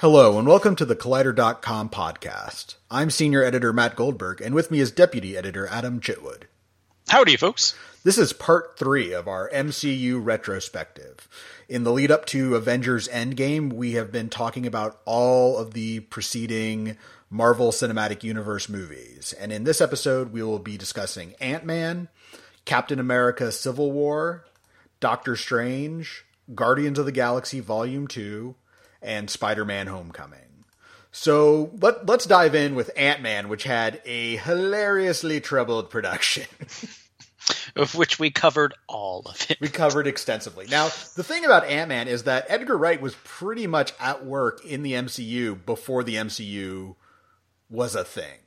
Hello, and welcome to the Collider.com podcast. I'm senior editor Matt Goldberg, and with me is deputy editor Adam Chitwood. Howdy, folks. This is part three of our MCU retrospective. In the lead up to Avengers Endgame, we have been talking about all of the preceding Marvel Cinematic Universe movies. And in this episode, we will be discussing Ant Man, Captain America Civil War, Doctor Strange, Guardians of the Galaxy Volume 2, and Spider Man Homecoming. So let, let's dive in with Ant Man, which had a hilariously troubled production. of which we covered all of it. We covered extensively. Now, the thing about Ant Man is that Edgar Wright was pretty much at work in the MCU before the MCU was a thing.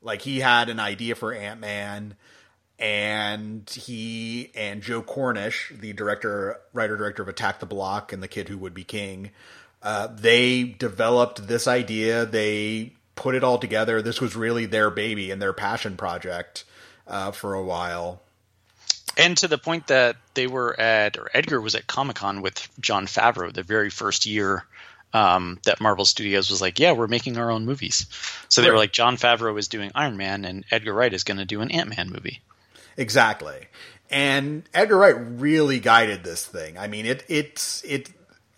Like, he had an idea for Ant Man, and he and Joe Cornish, the director, writer director of Attack the Block and The Kid Who Would Be King, uh, they developed this idea. They put it all together. This was really their baby and their passion project uh, for a while. And to the point that they were at, or Edgar was at Comic Con with Jon Favreau the very first year um, that Marvel Studios was like, yeah, we're making our own movies. So they were like, Jon Favreau is doing Iron Man, and Edgar Wright is going to do an Ant Man movie. Exactly. And Edgar Wright really guided this thing. I mean, it it's it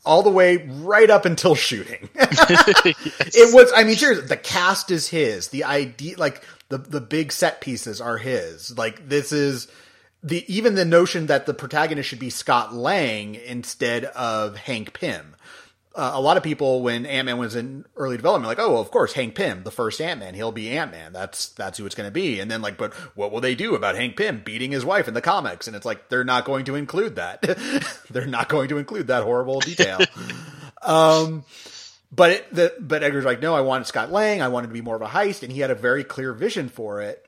all the way right up until shooting. yes. It was. I mean, seriously, the cast is his. The idea, like the the big set pieces, are his. Like this is the even the notion that the protagonist should be Scott Lang instead of Hank Pym. Uh, a lot of people, when Ant Man was in early development, like, oh, well, of course, Hank Pym, the first Ant Man, he'll be Ant Man. That's that's who it's going to be. And then like, but what will they do about Hank Pym beating his wife in the comics? And it's like they're not going to include that. they're not going to include that horrible detail. um, but it, the, but Edgar's like, no, I wanted Scott Lang. I wanted to be more of a heist, and he had a very clear vision for it.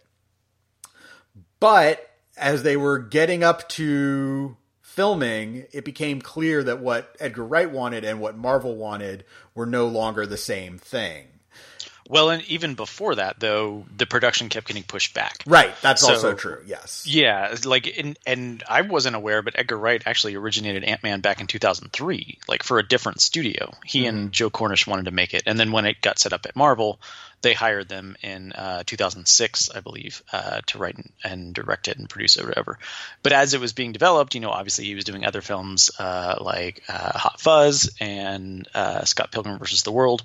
But as they were getting up to filming, it became clear that what Edgar Wright wanted and what Marvel wanted were no longer the same thing. Well, and even before that, though, the production kept getting pushed back. Right, that's so, also true. Yes. Yeah, like, in, and I wasn't aware, but Edgar Wright actually originated Ant Man back in 2003, like for a different studio. He mm-hmm. and Joe Cornish wanted to make it, and then when it got set up at Marvel, they hired them in uh, 2006, I believe, uh, to write and direct it and produce it or whatever. But as it was being developed, you know, obviously he was doing other films uh, like uh, Hot Fuzz and uh, Scott Pilgrim versus the World.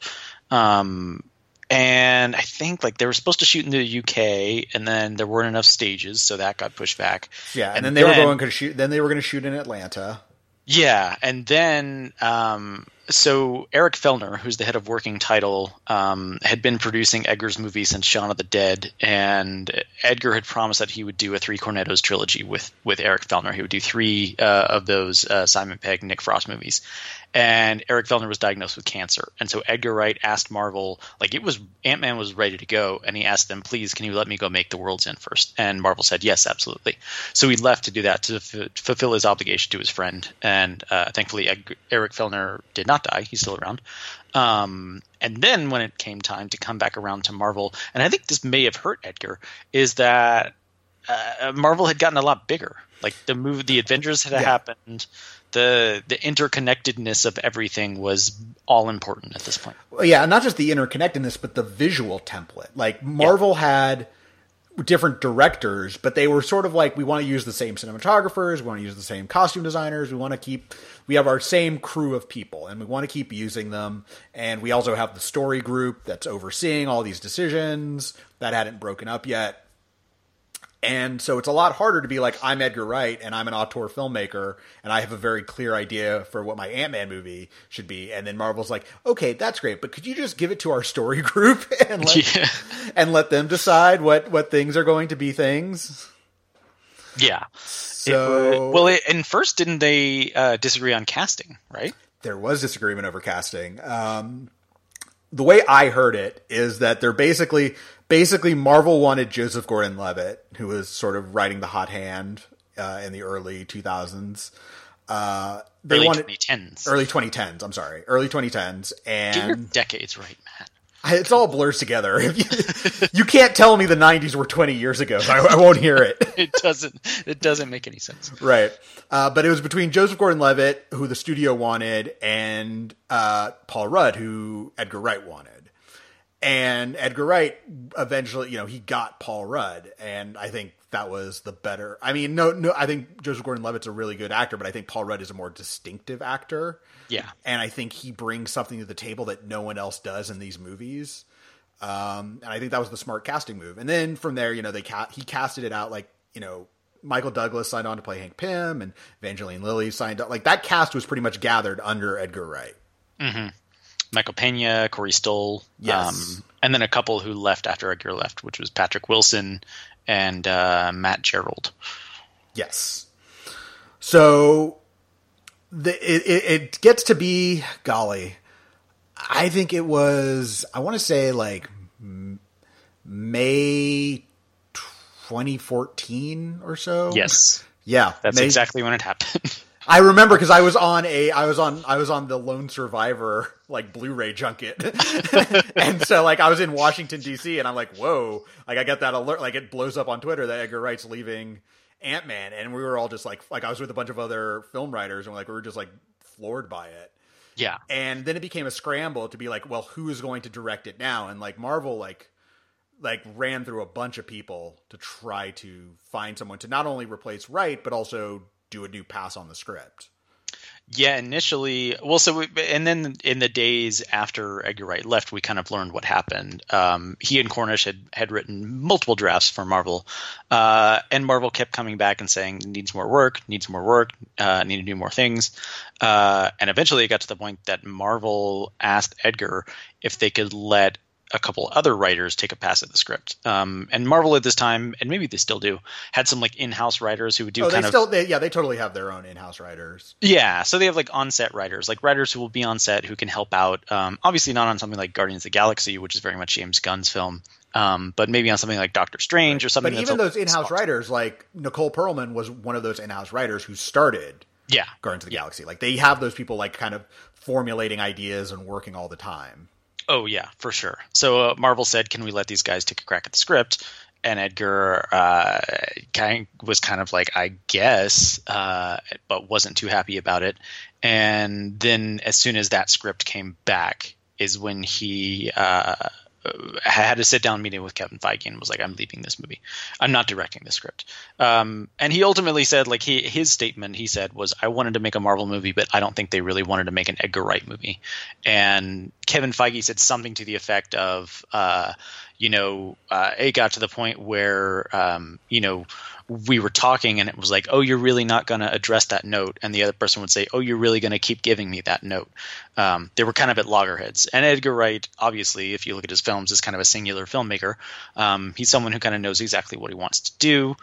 Um, and I think like they were supposed to shoot in the UK, and then there weren't enough stages, so that got pushed back. Yeah, and, and then they then, were going to shoot. Then they were going to shoot in Atlanta. Yeah, and then um, so Eric Fellner, who's the head of working title, um, had been producing Edgar's movie since Shaun of the Dead, and Edgar had promised that he would do a three Cornettos trilogy with with Eric Fellner. He would do three uh, of those uh, Simon Pegg, Nick Frost movies, and Eric Fellner was diagnosed with cancer, and so Edgar Wright asked Marvel, like it was Ant Man was ready to go, and he asked them, please, can you let me go make the World's End first? And Marvel said yes, absolutely. So he left to do that to f- fulfill his obligation to his friend, and uh, thankfully Eric Fellner did not not die. He's still around. Um, and then when it came time to come back around to Marvel, and I think this may have hurt Edgar, is that uh, Marvel had gotten a lot bigger. Like the move, the Avengers had yeah. happened. The the interconnectedness of everything was all important at this point. Well, yeah, not just the interconnectedness, but the visual template. Like Marvel yeah. had different directors, but they were sort of like we want to use the same cinematographers, we want to use the same costume designers, we want to keep we have our same crew of people and we want to keep using them. And we also have the story group that's overseeing all these decisions that hadn't broken up yet. And so it's a lot harder to be like, I'm Edgar Wright and I'm an auteur filmmaker and I have a very clear idea for what my Ant Man movie should be. And then Marvel's like, okay, that's great, but could you just give it to our story group and let, yeah. and let them decide what, what things are going to be things? Yeah. So, it, well, it, and first, didn't they uh, disagree on casting, right? There was disagreement over casting. Um, the way I heard it is that they're basically basically Marvel wanted Joseph Gordon-Levitt, who was sort of writing the hot hand uh, in the early 2000s. Uh, they early wanted 2010s. Early 2010s. I'm sorry, early 2010s, and decades right, Matt. It's all blurs together. you, you can't tell me the '90s were 20 years ago. I, I won't hear it. it doesn't. It doesn't make any sense. Right. Uh, but it was between Joseph Gordon-Levitt, who the studio wanted, and uh, Paul Rudd, who Edgar Wright wanted. And Edgar Wright eventually, you know, he got Paul Rudd, and I think that was the better. I mean, no, no, I think Joseph Gordon-Levitt's a really good actor, but I think Paul Rudd is a more distinctive actor. Yeah, and I think he brings something to the table that no one else does in these movies. Um, and I think that was the smart casting move. And then from there, you know, they ca- he casted it out like you know Michael Douglas signed on to play Hank Pym, and Evangeline Lilly signed up. Like that cast was pretty much gathered under Edgar Wright. Mm-hmm. Michael Pena, Corey Stoll, yes. Um, and then a couple who left after Edgar left, which was Patrick Wilson and uh, Matt Gerald. Yes. So the, it, it, it gets to be golly. I think it was I want to say like May 2014 or so. Yes. Yeah, that's May, exactly when it happened. I remember because I was on a I was on I was on the Lone Survivor like Blu-ray junket, and so like I was in Washington D.C. and I'm like, whoa! Like I got that alert, like it blows up on Twitter that Edgar Wright's leaving Ant Man, and we were all just like like I was with a bunch of other film writers, and like we were just like floored by it. Yeah, and then it became a scramble to be like, well, who is going to direct it now? And like Marvel, like like ran through a bunch of people to try to find someone to not only replace Wright but also do a new pass on the script. Yeah, initially, well, so we, and then in the days after Edgar Wright left, we kind of learned what happened. Um, he and Cornish had had written multiple drafts for Marvel, uh, and Marvel kept coming back and saying needs more work, needs more work, uh, need to do more things, uh, and eventually it got to the point that Marvel asked Edgar if they could let a couple other writers take a pass at the script. Um, and Marvel at this time, and maybe they still do, had some like in-house writers who would do. Oh, kind they still, they, yeah, they totally have their own in-house writers. Yeah, so they have like on-set writers, like writers who will be on set who can help out. Um, obviously, not on something like Guardians of the Galaxy, which is very much James Gunn's film. Um, but maybe on something like Doctor Strange or something. But even those in-house writers, like Nicole Perlman, was one of those in-house writers who started. Yeah, Guardians of the yeah. Galaxy. Like they have those people like kind of formulating ideas and working all the time. Oh yeah, for sure. So uh, Marvel said, "Can we let these guys take a crack at the script?" And Edgar uh, kind of was kind of like, "I guess," uh, but wasn't too happy about it. And then, as soon as that script came back, is when he uh, had a sit down meeting with Kevin Feige and was like, "I'm leaving this movie. I'm not directing the script." Um, and he ultimately said, like he his statement, he said was, "I wanted to make a Marvel movie, but I don't think they really wanted to make an Edgar Wright movie." And Kevin Feige said something to the effect of, uh, "You know, uh, it got to the point where, um, you know." we were talking and it was like, oh, you're really not going to address that note. And the other person would say, oh, you're really going to keep giving me that note. Um, they were kind of at loggerheads. And Edgar Wright, obviously, if you look at his films, is kind of a singular filmmaker. Um, he's someone who kind of knows exactly what he wants to do.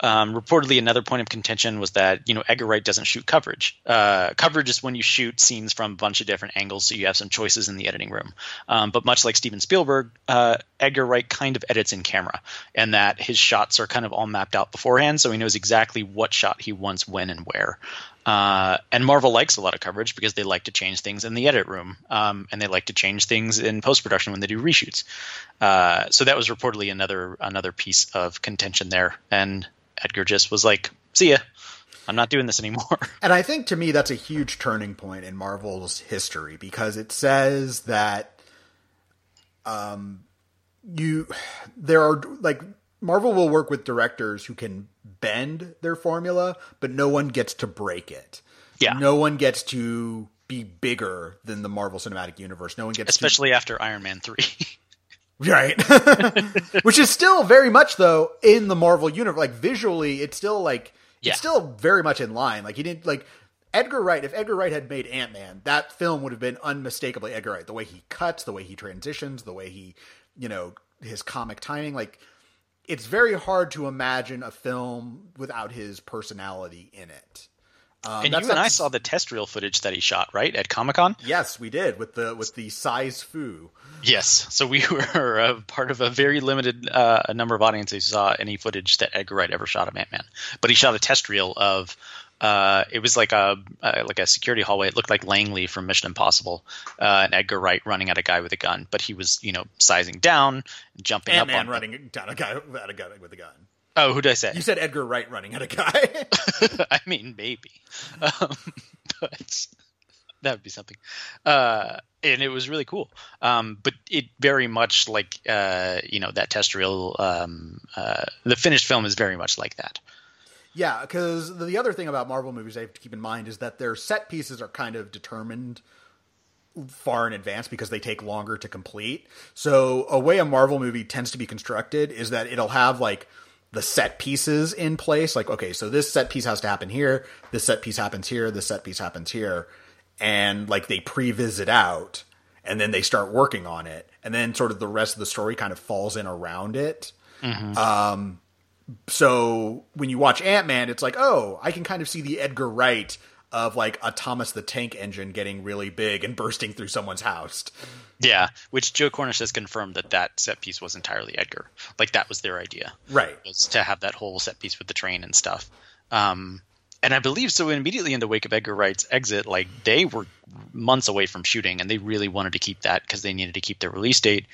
Um, reportedly, another point of contention was that you know Edgar Wright doesn't shoot coverage. Uh, coverage is when you shoot scenes from a bunch of different angles, so you have some choices in the editing room. Um, but much like Steven Spielberg, uh, Edgar Wright kind of edits in camera, and that his shots are kind of all mapped out beforehand, so he knows exactly what shot he wants when and where. Uh, and Marvel likes a lot of coverage because they like to change things in the edit room, um, and they like to change things in post production when they do reshoots. Uh, so that was reportedly another another piece of contention there, and Edgar just was like, "See ya." I'm not doing this anymore. And I think to me that's a huge turning point in Marvel's history because it says that um you there are like Marvel will work with directors who can bend their formula, but no one gets to break it. Yeah. No one gets to be bigger than the Marvel Cinematic Universe. No one gets especially to... after Iron Man 3. Right. Which is still very much though in the Marvel universe. Like visually, it's still like yeah. it's still very much in line. Like he didn't like Edgar Wright. If Edgar Wright had made Ant Man, that film would have been unmistakably Edgar Wright. The way he cuts, the way he transitions, the way he, you know, his comic timing. Like it's very hard to imagine a film without his personality in it. Um, and you and I saw the test reel footage that he shot, right, at Comic Con. Yes, we did with the with the size foo. Yes, so we were a part of a very limited uh, number of audiences who saw any footage that Edgar Wright ever shot of Ant Man, but he shot a test reel of Uh, it was like a uh, like a security hallway. It looked like Langley from Mission Impossible, uh, and Edgar Wright running at a guy with a gun, but he was you know sizing down, jumping Ant up Man on running down a guy at a gun with a gun. Oh, who did I say? You said Edgar Wright running at a guy. I mean, maybe, um, but that would be something. Uh, and it was really cool. Um, but it very much like uh, you know that test reel. Um, uh, the finished film is very much like that. Yeah, because the other thing about Marvel movies I have to keep in mind is that their set pieces are kind of determined far in advance because they take longer to complete. So a way a Marvel movie tends to be constructed is that it'll have like the set pieces in place. Like, okay, so this set piece has to happen here. This set piece happens here. This set piece happens here. And like they pre-visit out and then they start working on it. And then sort of the rest of the story kind of falls in around it. Um, so when you watch Ant Man, it's like, oh, I can kind of see the Edgar Wright of like a Thomas the Tank Engine getting really big and bursting through someone's house. Yeah, which Joe Cornish has confirmed that that set piece was entirely Edgar. Like that was their idea, Right. was to have that whole set piece with the train and stuff. Um, and I believe so. Immediately in the wake of Edgar Wright's exit, like they were months away from shooting, and they really wanted to keep that because they needed to keep their release date.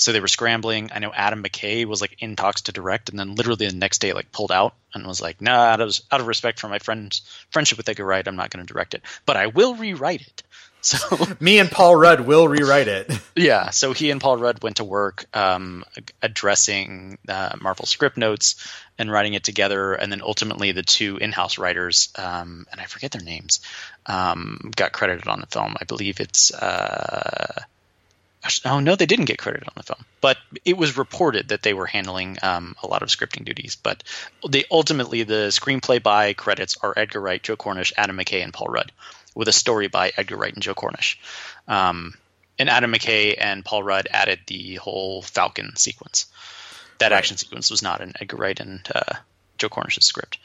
So they were scrambling. I know Adam McKay was like in talks to direct, and then literally the next day, like pulled out and was like, "Nah, out of out of respect for my friend's friendship with Edgar Wright, I'm not going to direct it, but I will rewrite it." So Me and Paul Rudd will rewrite it. yeah, so he and Paul Rudd went to work um, addressing uh, Marvel script notes and writing it together, and then ultimately the two in-house writers, um, and I forget their names, um, got credited on the film. I believe it's. Uh, Oh no, they didn't get credited on the film, but it was reported that they were handling um, a lot of scripting duties. But they ultimately the screenplay by credits are Edgar Wright, Joe Cornish, Adam McKay, and Paul Rudd, with a story by Edgar Wright and Joe Cornish. Um, and Adam McKay and Paul Rudd added the whole Falcon sequence. That Right. action sequence was not in Edgar Wright and uh, Joe Cornish's script.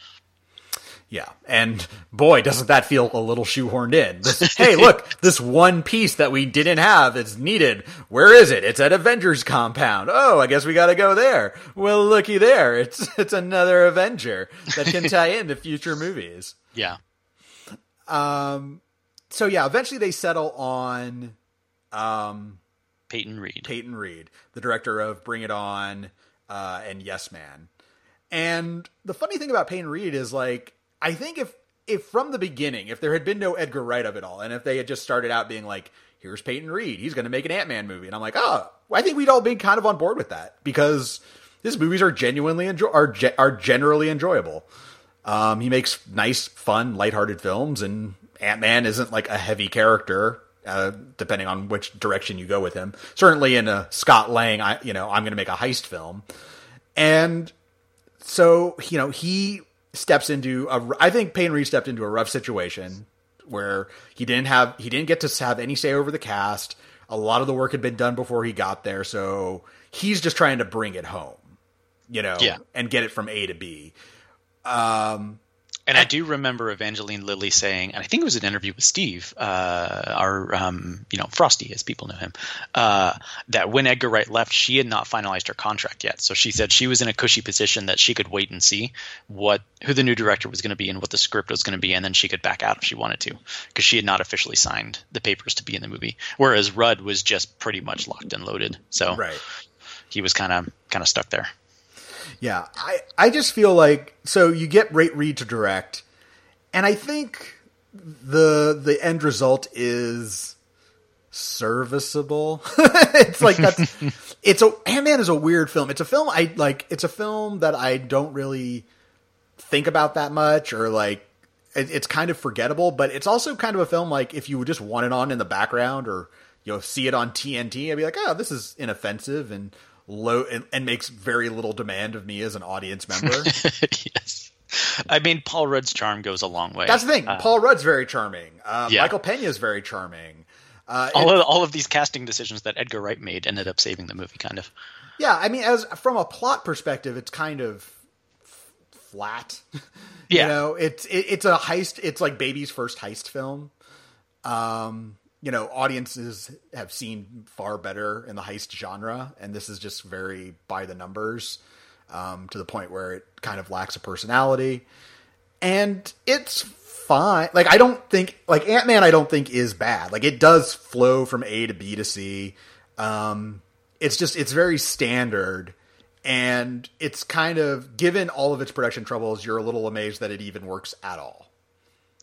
Yeah. And boy, doesn't that feel a little shoehorned in. This- hey, look, this one piece that we didn't have is needed. Where is it? It's at Avengers compound. Oh, I guess we gotta go there. Well, looky there. It's, it's another Avenger that can tie into future movies. Yeah, Um. So yeah, eventually they settle on, um, Peyton Reed. Peyton Reed, the director of Bring It On uh, and Yes Man. And the funny thing about Peyton Reed is like I think if if from the beginning, if there had been no Edgar Wright of it all, and if they had just started out being like, "Here's Peyton Reed, he's going to make an Ant Man movie," and I'm like, "Oh, I think we'd all be kind of on board with that because his movies are genuinely enjoy are ge- are generally enjoyable." Um, he makes nice, fun, lighthearted films, and Ant Man isn't like a heavy character, uh, depending on which direction you go with him. Certainly, in a Scott Lang, I you know I'm going to make a heist film, and so you know he steps into a. I think Peyton Reed stepped into a rough situation where he didn't have he didn't get to have any say over the cast. A lot of the work had been done before he got there, so he's just trying to bring it home, you know, Yeah. and get it from A to B. Um, And I do remember Evangeline Lilly saying, and I think it was an interview with Steve, uh, our, um, you know, Frosty, as people know him, uh, that when Edgar Wright left, she had not finalized her contract yet. So she said she was in a cushy position that she could wait and see what who the new director was going to be and what the script was going to be, and then she could back out if she wanted to, because she had not officially signed the papers to be in the movie. Whereas Rudd was just pretty much locked and loaded, so Right. he was kind of kind of stuck there. Yeah, I I just feel like so you get Ray Reed to direct, and I think the the end result is serviceable. it's like that's it's a Ant Man is a weird film. It's a film I like. It's a film that I don't really think about that much, or like it, it's kind of forgettable. But it's also kind of a film like if you would just want it on in the background, or you know see it on TNT, I'd be like, oh, this is inoffensive and low and, and makes very little demand of me as an audience member. yes. I mean, Paul Rudd's charm goes a long way. That's the thing. Uh, Paul Rudd's very charming. Uh, yeah. Michael Pena is very charming. Uh, all it- of all of these casting decisions that Edgar Wright made ended up saving the movie, kind of. yeah, I mean, as from a plot perspective, it's kind of f- flat. Yeah. you know, it's it, it's a heist. It's like baby's first heist film. Um, you know, audiences have seen far better in the heist genre, and this is just very by the numbers um, to the point where it kind of lacks a personality. and it's fine. Like I don't think like Ant Man. I don't think is bad. Like it does flow from A to B to C. Um, it's just it's very standard, and it's kind of given all of its production troubles. You're a little amazed that it even works at all.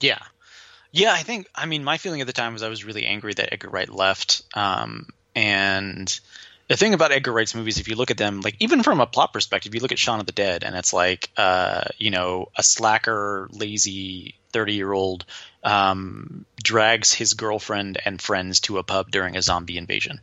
Yeah, yeah. I think. I mean, my feeling at the time was I was really angry that Edgar Wright left, um, and the thing about Edgar Wright's movies, if you look at them, like even from a plot perspective, you look at Shaun of the Dead, and it's like, uh, you know, a slacker, lazy thirty year old um, drags his girlfriend and friends to a pub during a zombie invasion,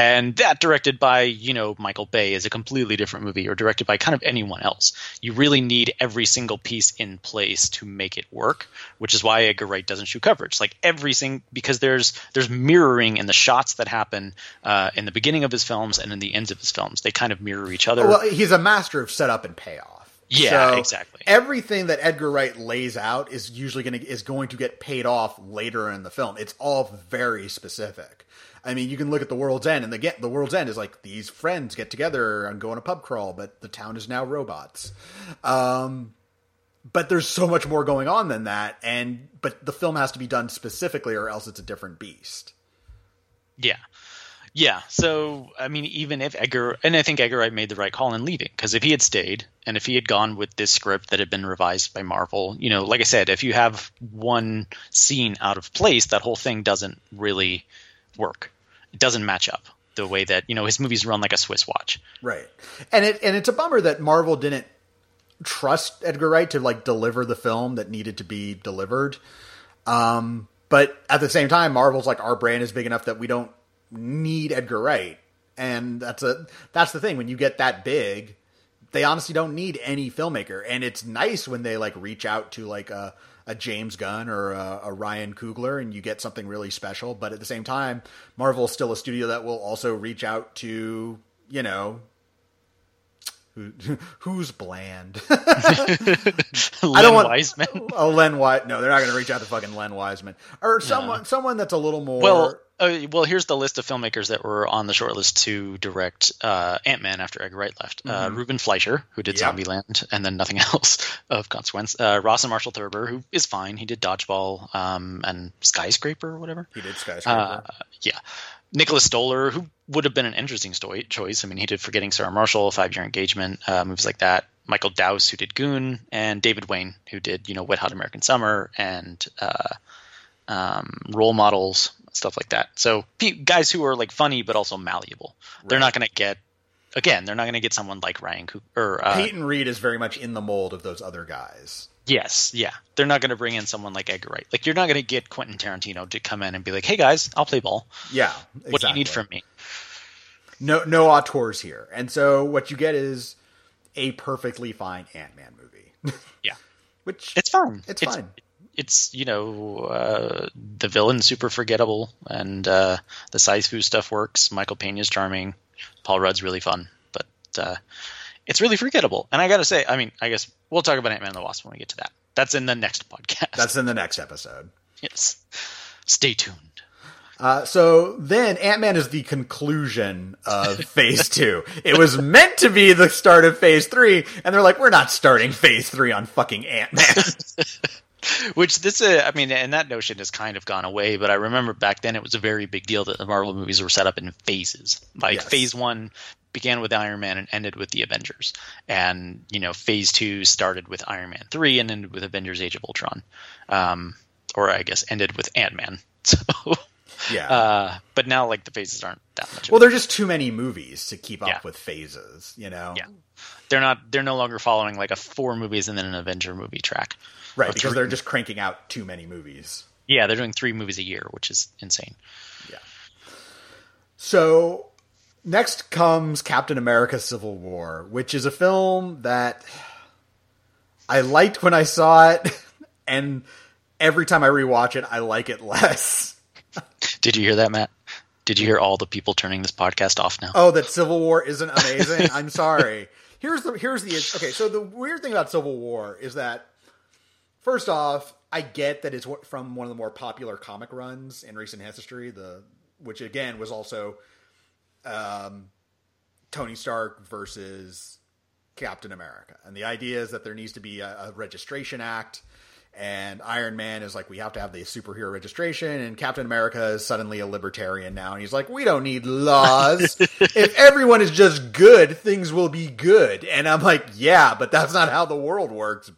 and that directed by you know Michael Bay is a completely different movie, or directed by kind of anyone else. You really need every single piece in place to make it work, which is why Edgar Wright doesn't shoot coverage. Like everything, because there's there's mirroring in the shots that happen uh, in the beginning of his films and in the ends of his films. They kind of mirror each other. Well, he's a master of setup and payoff. Yeah, so exactly. Everything that Edgar Wright lays out is usually going to is going to get paid off later in the film. It's all very specific. I mean, you can look at the World's End, and the get the World's End is like these friends get together and go on a pub crawl, but the town is now robots. Um, but there's so much more going on than that, and but the film has to be done specifically, or else it's a different beast. Yeah, yeah. So I mean, even if Edgar and I think Edgar Wright made the right call in leaving because if he had stayed and if he had gone with this script that had been revised by Marvel, you know, like I said, if you have one scene out of place, that whole thing doesn't really work. It doesn't match up the way that you know his movies run like a Swiss watch. Right, and it and it's a bummer that Marvel didn't trust Edgar Wright to like deliver the film that needed to be delivered. Um, but at the same time, Marvel's like our brand is big enough that we don't need Edgar Wright, and that's a that's the thing when you get that big. They honestly don't need any filmmaker, and it's nice when they like reach out to like a a James Gunn or a, a, Ryan Coogler, and you get something really special. But at the same time, Marvel is still a studio that will also reach out to you know who, who's bland. I don't want Wiseman. Oh, Len White. No, they're not going to reach out to fucking Len Wiseman or someone someone that's a little more well uh, well, here's the list of filmmakers that were on the shortlist to direct uh, Ant Man after Edgar Wright left. Uh, mm-hmm. Uh, Ruben Fleischer, who did yep. Zombieland and then nothing else of consequence. Uh, and Marshall Thurber, who is fine. He did Dodgeball um, and Skyscraper or whatever. He did Skyscraper. Uh, yeah. Nicholas Stoller, who would have been an interesting sto- choice. I mean, he did Forgetting Sarah Marshall, Five Year Engagement, movies like that. Michael Dowse, who did Goon, and David Wayne, who did you know Wet Hot American Summer and um, Role Models, stuff like that. So guys who are like funny but also malleable. Right. They're not going to get again. They're not going to get someone like Ryan Coogler or uh, Peyton Reed is very much in the mold of those other guys. Yes, yeah. They're not going to bring in someone like Edgar Wright. Like you're not going to get Quentin Tarantino to come in and be like, "Hey guys, I'll play ball." Yeah. Exactly. What do you need from me? No, no auteurs here, and so what you get is a perfectly fine Ant Man movie. yeah, which it's fun. It's, it's fine it's you know uh, the villain's super forgettable, and uh, the Sci-Fu stuff works. Michael Pena's charming. Paul Rudd's really fun, but uh, it's really forgettable. And I got to say, I mean, I guess we'll talk about Ant Man and the Wasp when we get to that. That's in the next podcast. That's in the next episode. Yes. Stay tuned. Uh, so then Ant Man is the conclusion of phase two. It was meant to be the start of phase three, and they're like, we're not starting phase three on fucking Ant Man. Which this, uh, I mean, and that notion has kind of gone away. But I remember back then it was a very big deal that the Marvel movies were set up in phases. Like yes. Phase One began with Iron Man and ended with the Avengers, and you know, Phase Two started with Iron Man three and ended with Avengers: Age of Ultron, um, or I guess ended with Ant Man. So. Yeah. Uh, but now, like the phases aren't that much. Well, they're just too many movies to keep up yeah. with phases. You know. Yeah. They're not. They're no longer following like a four movies and then an Avenger movie track. Right, because they're just cranking out too many movies. Yeah, they're doing three movies a year, which is insane. Yeah. So next comes Captain America: Civil War, which is a film that I liked when I saw it, and every time I rewatch it, I like it less. Did you hear that, Matt? Did you hear all the people turning this podcast off now? Oh, that Civil War isn't amazing. I'm sorry. Here's the here's the okay. So the weird thing about Civil War is that First off, I get that it's from one of the more popular comic runs in recent history. The which again was also um, Tony Stark versus Captain America. And the idea is that there needs to be a, a registration act and Iron Man is like, we have to have the superhero registration, and Captain America is suddenly a libertarian now, and he's like, we don't need laws. if everyone is just good, things will be good. And I'm like, yeah, but that's not how the world works,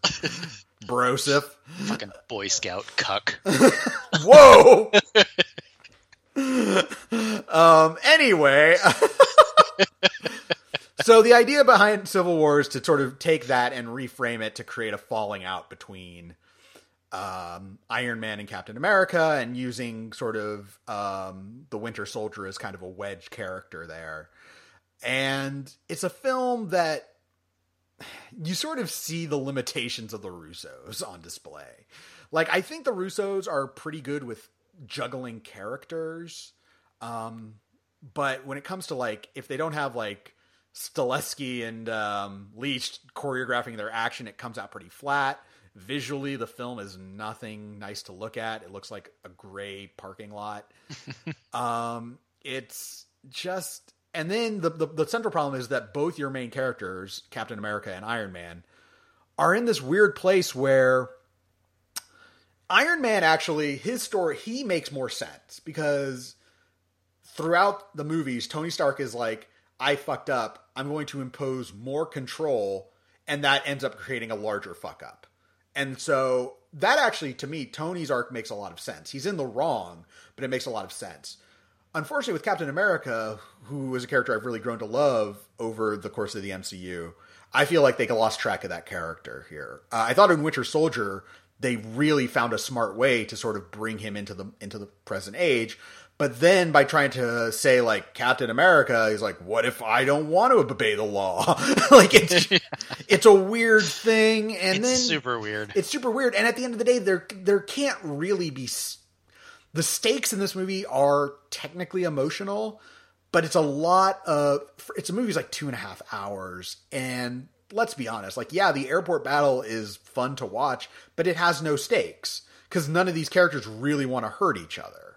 brosif. Fucking Boy Scout cuck. Whoa. um. Anyway. so the idea behind Civil War is to sort of take that and reframe it to create a falling out between um, Iron Man and Captain America, and using sort of um, the Winter Soldier as kind of a wedge character there. And it's a film that you sort of see the limitations of the Russos on display. Like, I think the Russos are pretty good with juggling characters. Um, but when it comes to like, if they don't have like Stahelski and um, Leitch choreographing their action, it comes out pretty flat. Visually, the film is nothing nice to look at. It looks like a gray parking lot. um, it's just, and then the, the the central problem is that both your main characters, Captain America and Iron Man, are in this weird place where Iron Man actually his story he makes more sense because throughout the movies, Tony Stark is like, I fucked up. I'm going to impose more control, and that ends up creating a larger fuck up. And so that actually, to me, Tony's arc makes a lot of sense. He's in the wrong, but it makes a lot of sense. Unfortunately, with Captain America, who is a character I've really grown to love over the course of the MCU, I feel like they lost track of that character here. Uh, I thought in Winter Soldier they really found a smart way to sort of bring him into the into the present age but then by trying to say like Captain America, he's like, "What if I don't want to obey the law?" like it's it's a weird thing, and it's then super weird. It's super weird, and at the end of the day, there there can't really be the stakes in this movie are technically emotional, but it's a lot of it's a movie's like two and a half hours, and let's be honest, like yeah, the airport battle is fun to watch, but it has no stakes because none of these characters really want to hurt each other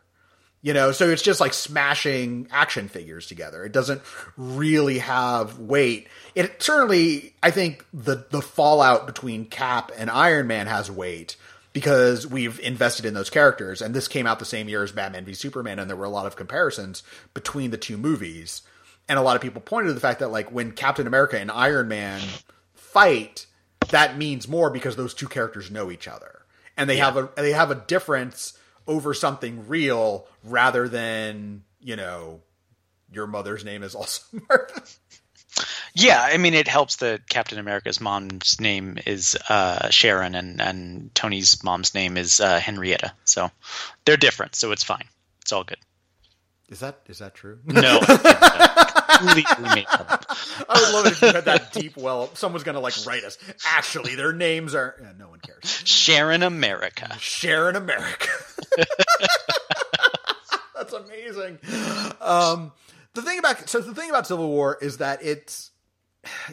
you know so it's just like smashing action figures together. It doesn't really have weight. It certainly i think the the fallout between cap and iron man has weight because we've invested in those characters and this came out the same year as batman v superman and there were a lot of comparisons between the two movies. And a lot of people pointed to the fact that like when captain america and iron man fight that means more because those two characters know each other. And they yeah. have a they have a difference over something real rather than you know your mother's name is also Martha. Yeah, I mean it helps that Captain America's mom's name is uh, Sharon and and Tony's mom's name is uh, Henrietta. So they're different, so it's fine. It's all good. Is that is that true? No. I would love it if you had that deep well. Someone's gonna like write us. Actually, their names are. Yeah, no one cares. Sharon America. Sharon America. That's amazing. Um, the thing about so the thing about Civil War is that it's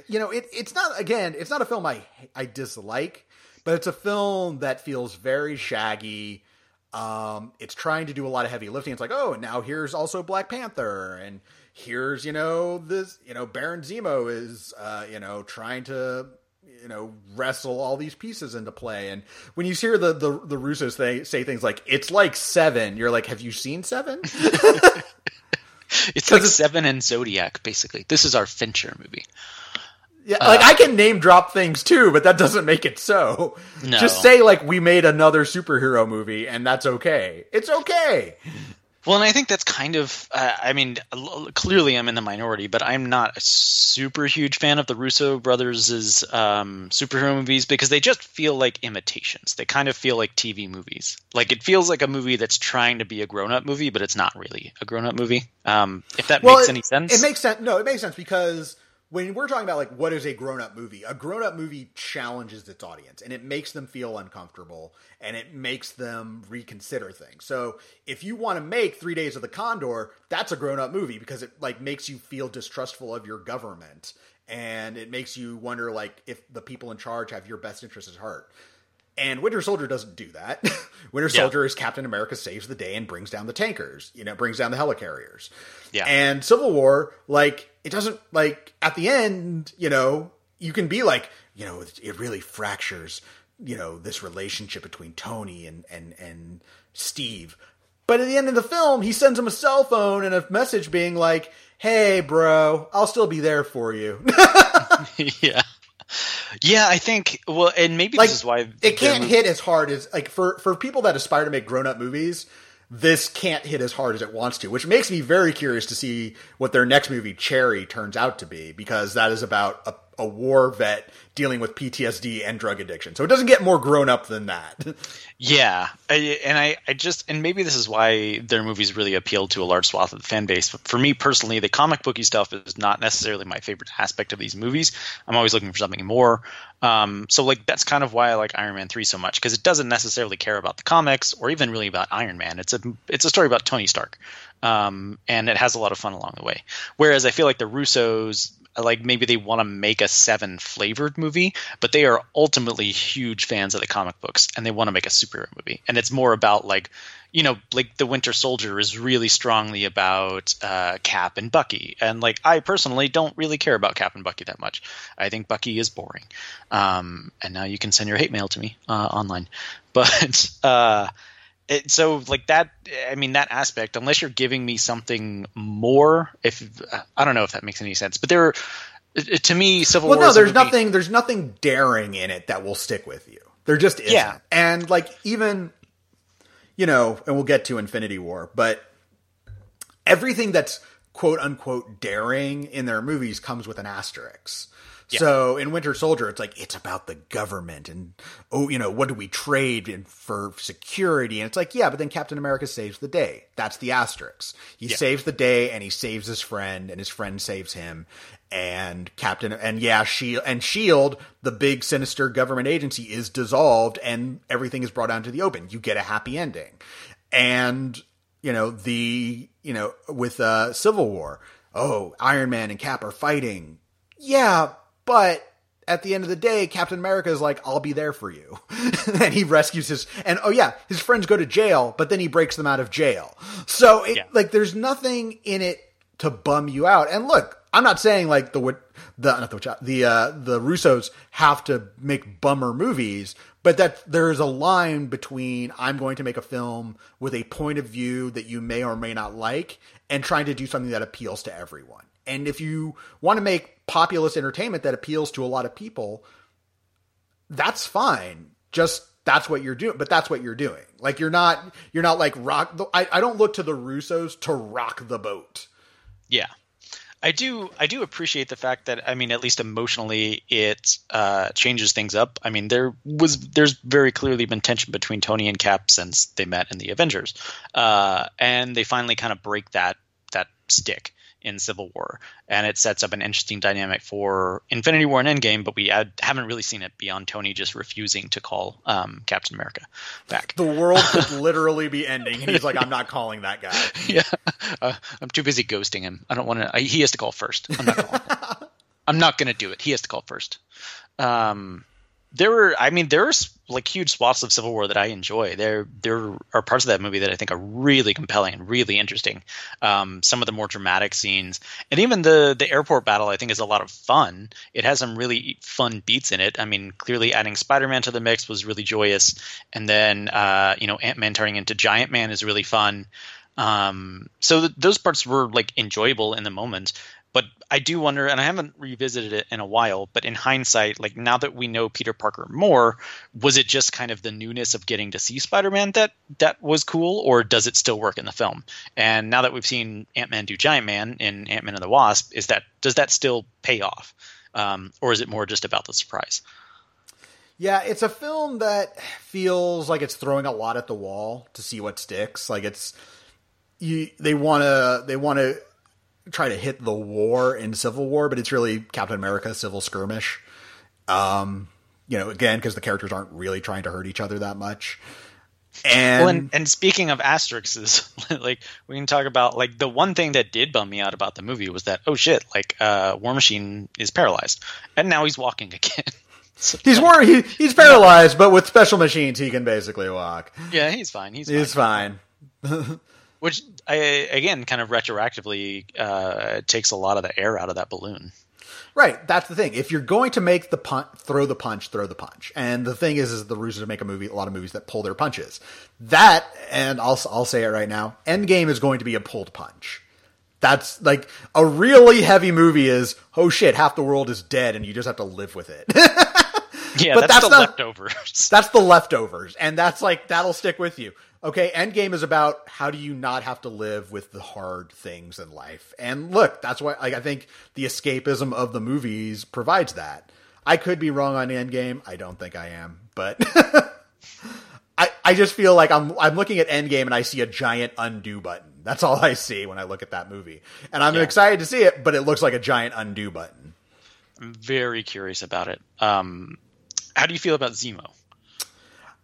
you know it it's not again it's not a film I I dislike, but it's a film that feels very shaggy um, it's trying to do a lot of heavy lifting. It's like, oh, now here's also Black Panther, and here's you know this you know Baron Zemo is uh, you know trying to you know wrestle all these pieces into play. And when you hear the the, the Russos say, say things like it's like Seven, you're like, have you seen Seven? it's like it's, Seven and Zodiac, basically. This is our Fincher movie. Yeah, like uh, I can name drop things too, but that doesn't make it so. No. Just say like we made another superhero movie, and that's okay. It's okay. Well, and I think that's kind of, uh, I mean, clearly I'm in the minority, but I'm not a super huge fan of the Russo brothers' um, superhero movies because they just feel like imitations. They kind of feel like TV movies. Like it feels like a movie that's trying to be a grown up movie, but it's not really a grown up movie. Um, if that well, makes it, any sense. It makes sense. No, it makes sense because when we're talking about like what is a grown-up movie a grown-up movie challenges its audience and it makes them feel uncomfortable and it makes them reconsider things. So if you want to make three days of the condor that's a grown-up movie because it like makes you feel distrustful of your government and it makes you wonder like if the people in charge have your best interests at heart and Winter Soldier doesn't do that. Winter yeah. Soldier is Captain America saves the day and brings down the tankers, you know, brings down the helicarriers. Yeah. And Civil War, like, it doesn't, like, at the end, you know, you can be like, you know, it, it really fractures, you know, this relationship between Tony and and and Steve. But at the end of the film, he sends him a cell phone and a message being like, "Hey, bro, I'll still be there for you." yeah. Yeah, I think well, and maybe like, this is why it can't hit as hard as like for for people that aspire to make grown up movies. This can't hit as hard as it wants to, which makes me very curious to see what their next movie, Cherry, turns out to be, because that is about a a war vet dealing with PTSD and drug addiction. So it doesn't get more grown up than that. yeah, I, and I, I just and maybe this is why their movies really appeal to a large swath of the fan base. But for me personally, the comic booky stuff is not necessarily my favorite aspect of these movies. I'm always looking for something more. Um, so like that's kind of why I like Iron Man three so much because it doesn't necessarily care about the comics or even really about Iron Man. It's a it's a story about Tony Stark. Um, and it has a lot of fun along the way. Whereas I feel like the Russos like maybe they want to make a seven flavored movie, but they are ultimately huge fans of the comic books and they want to make a superhero movie. And it's more about like, you know, like the Winter Soldier is really strongly about uh, Cap and Bucky, and like I personally don't really care about Cap and Bucky that much. I think Bucky is boring. Um, and now you can send your hate mail to me uh, online, but. Uh, it, so like that i mean that aspect unless you're giving me something more if uh, i don't know if that makes any sense but there to me civil War. well war no there's nothing there's nothing daring in it that will stick with you there just isn't Yeah. and like even you know and we'll get to infinity war but everything that's quote unquote daring in their movies comes with an asterisk so in Winter Soldier, it's like it's about the government and oh, you know, what do we trade in for security? And it's like, yeah, but then Captain America saves the day. That's the asterisk. He saves the day and he saves his friend, and his friend saves him. And Captain and yeah, Shield and Shield, the big sinister government agency, is dissolved, and everything is brought out to the open. You get a happy ending, and you know the you know with uh, Civil War. Oh, Iron Man and Cap are fighting. Yeah, but at the end of the day, Captain America is like, I'll be there for you. and he rescues his, and oh yeah, his friends go to jail, but then he breaks them out of jail. So it, Yeah. like, there's nothing in it to bum you out. And look, I'm not saying like the, the, not the, the, uh, the Russos have to make bummer movies, but that there is a line between I'm going to make a film with a point of view that you may or may not like and trying to do something that appeals to everyone. And if you want to make populist entertainment that appeals to a lot of people, that's fine. Just that's what you're doing, but that's what you're doing. Like you're not you're not like rock. I, I don't look to the Russos to rock the boat. Yeah. I do I do appreciate the fact that I mean at least emotionally it uh, changes things up. I mean there was there's very clearly been tension between Tony and Cap since they met in the Avengers, uh, and they finally kind of break that that stick in Civil War, and it sets up an interesting dynamic for Infinity War and Endgame. But we haven't really seen it beyond Tony just refusing to call um, Captain America back. The world could literally be ending, and he's like, "I'm not calling that guy." yeah, uh, I'm too busy ghosting him. I don't want to. He has to call first. I'm not. I'm not going to do it. He has to call first. Um, there were, I mean, there's like huge swaths of Civil War that I enjoy. There, there are parts of that movie that I think are really compelling and really interesting. Um, some of the more dramatic scenes, and even the the airport battle, I think is a lot of fun. It has some really fun beats in it. I mean, clearly adding Spider Man to the mix was really joyous, and then uh, you know Ant Man turning into Giant Man is really fun. Um, so th- those parts were like enjoyable in the moment. But I do wonder, and I haven't revisited it in a while, but in hindsight, like now that we know Peter Parker more, was it just kind of the newness of getting to see Spider-Man that that was cool, or does it still work in the film? And now that we've seen Ant-Man do Giant Man in Ant-Man and the Wasp, is that does that still pay off, um, or is it more just about the surprise? Yeah, it's a film that feels like it's throwing a lot at the wall to see what sticks. Like it's you they want to they want to try to hit the war in Civil War, but it's really Captain America Civil Skirmish. Um, you know, again because the characters aren't really trying to hurt each other that much. And, Well, and, and speaking of asterisks, like we can talk about like the one thing that did bum me out about the movie was that oh shit, like uh, War Machine is paralyzed, and now he's walking again. So- he's worried. He, he's paralyzed, but with special machines, he can basically walk. yeah, he's fine. He's, He's fine. fine. Which I, again kind of retroactively uh, takes a lot of the air out of that balloon. Right, that's the thing. If you're going to make the punch, throw the punch, throw the punch. And the thing is, is the Russos make a movie, a lot of movies that pull their punches. That, and I'll I'll say it right now, Endgame is going to be a pulled punch. That's like a really heavy movie. Is oh shit, half the world is dead, and you just have to live with it. yeah, but that's, that's the not, leftovers. That's the leftovers, and that's like that'll stick with you. Okay, Endgame is about how do you not have to live with the hard things in life. And look, that's why like, I think the escapism of the movies provides that. I could be wrong on Endgame. I don't think I am, but I I just feel like I'm I'm looking at Endgame and I see a giant undo button. That's all I see when I look at that movie. And I'm yeah. excited to see it, but it looks like a giant undo button. I'm very curious about it. Um, how do you feel about Zemo?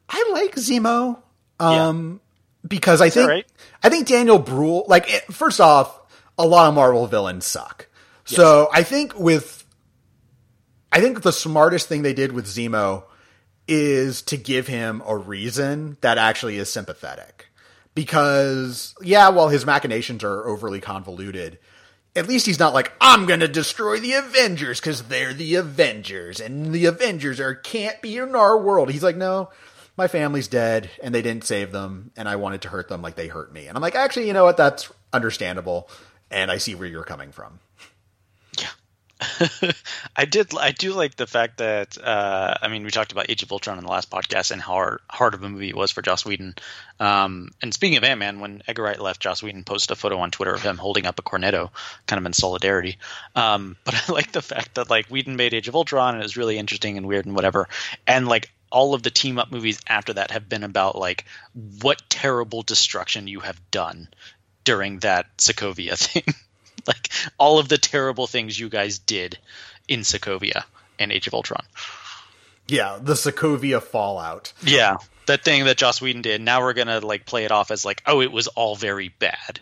I like Zemo. Um, yeah. because I think right. I think Daniel Bruhl. Like, it, first off, a lot of Marvel villains suck. Yes. So I think with, I think the smartest thing they did with Zemo is to give him a reason that actually is sympathetic. Because yeah, while his machinations are overly convoluted, at least he's not like I'm going to destroy the Avengers because they're the Avengers and the Avengers are can't be in our world. He's like, no, my family's dead and they didn't save them and I wanted to hurt them like they hurt me. And I'm like, actually, you know what? That's understandable. And I see where you're coming from. I did. I do like the fact that uh, I mean, we talked about Age of Ultron in the last podcast and how hard, hard of a movie it was for Joss Whedon. Um, and speaking of Ant Man, when Edgar Wright left, Joss Whedon posted a photo on Twitter of him holding up a cornetto, kind of in solidarity. Um, but I like the fact that like Whedon made Age of Ultron and it was really interesting and weird and whatever. And like all of the team up movies after that have been about like what terrible destruction you have done during that Sokovia thing. like all of the terrible things you guys did in Sokovia and Age of Ultron. Yeah, the Sokovia fallout. Yeah, that thing that Joss Whedon did. Now we're gonna like play it off as like, oh, it was all very bad.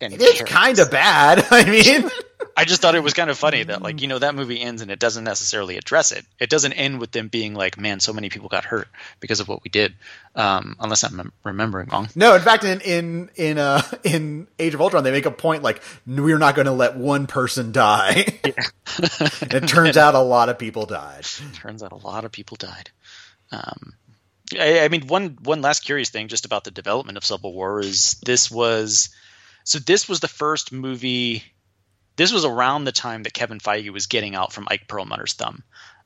And it's kind of bad. I mean, I just thought it was kind of funny that like you know that movie ends and it doesn't necessarily address it. It doesn't end with them being like, "Man, so many people got hurt because of what we did," um, unless I'm remembering wrong. No, in fact, in in in uh, in Age of Ultron, they make a point like we're not going to let one person die. it turns out a lot of people died. Turns out a lot of people died. Um, I, I mean, one one last curious thing just about the development of Civil War is this was so this was the first movie this was around the time that Kevin Feige was getting out from Ike Perlmutter's thumb.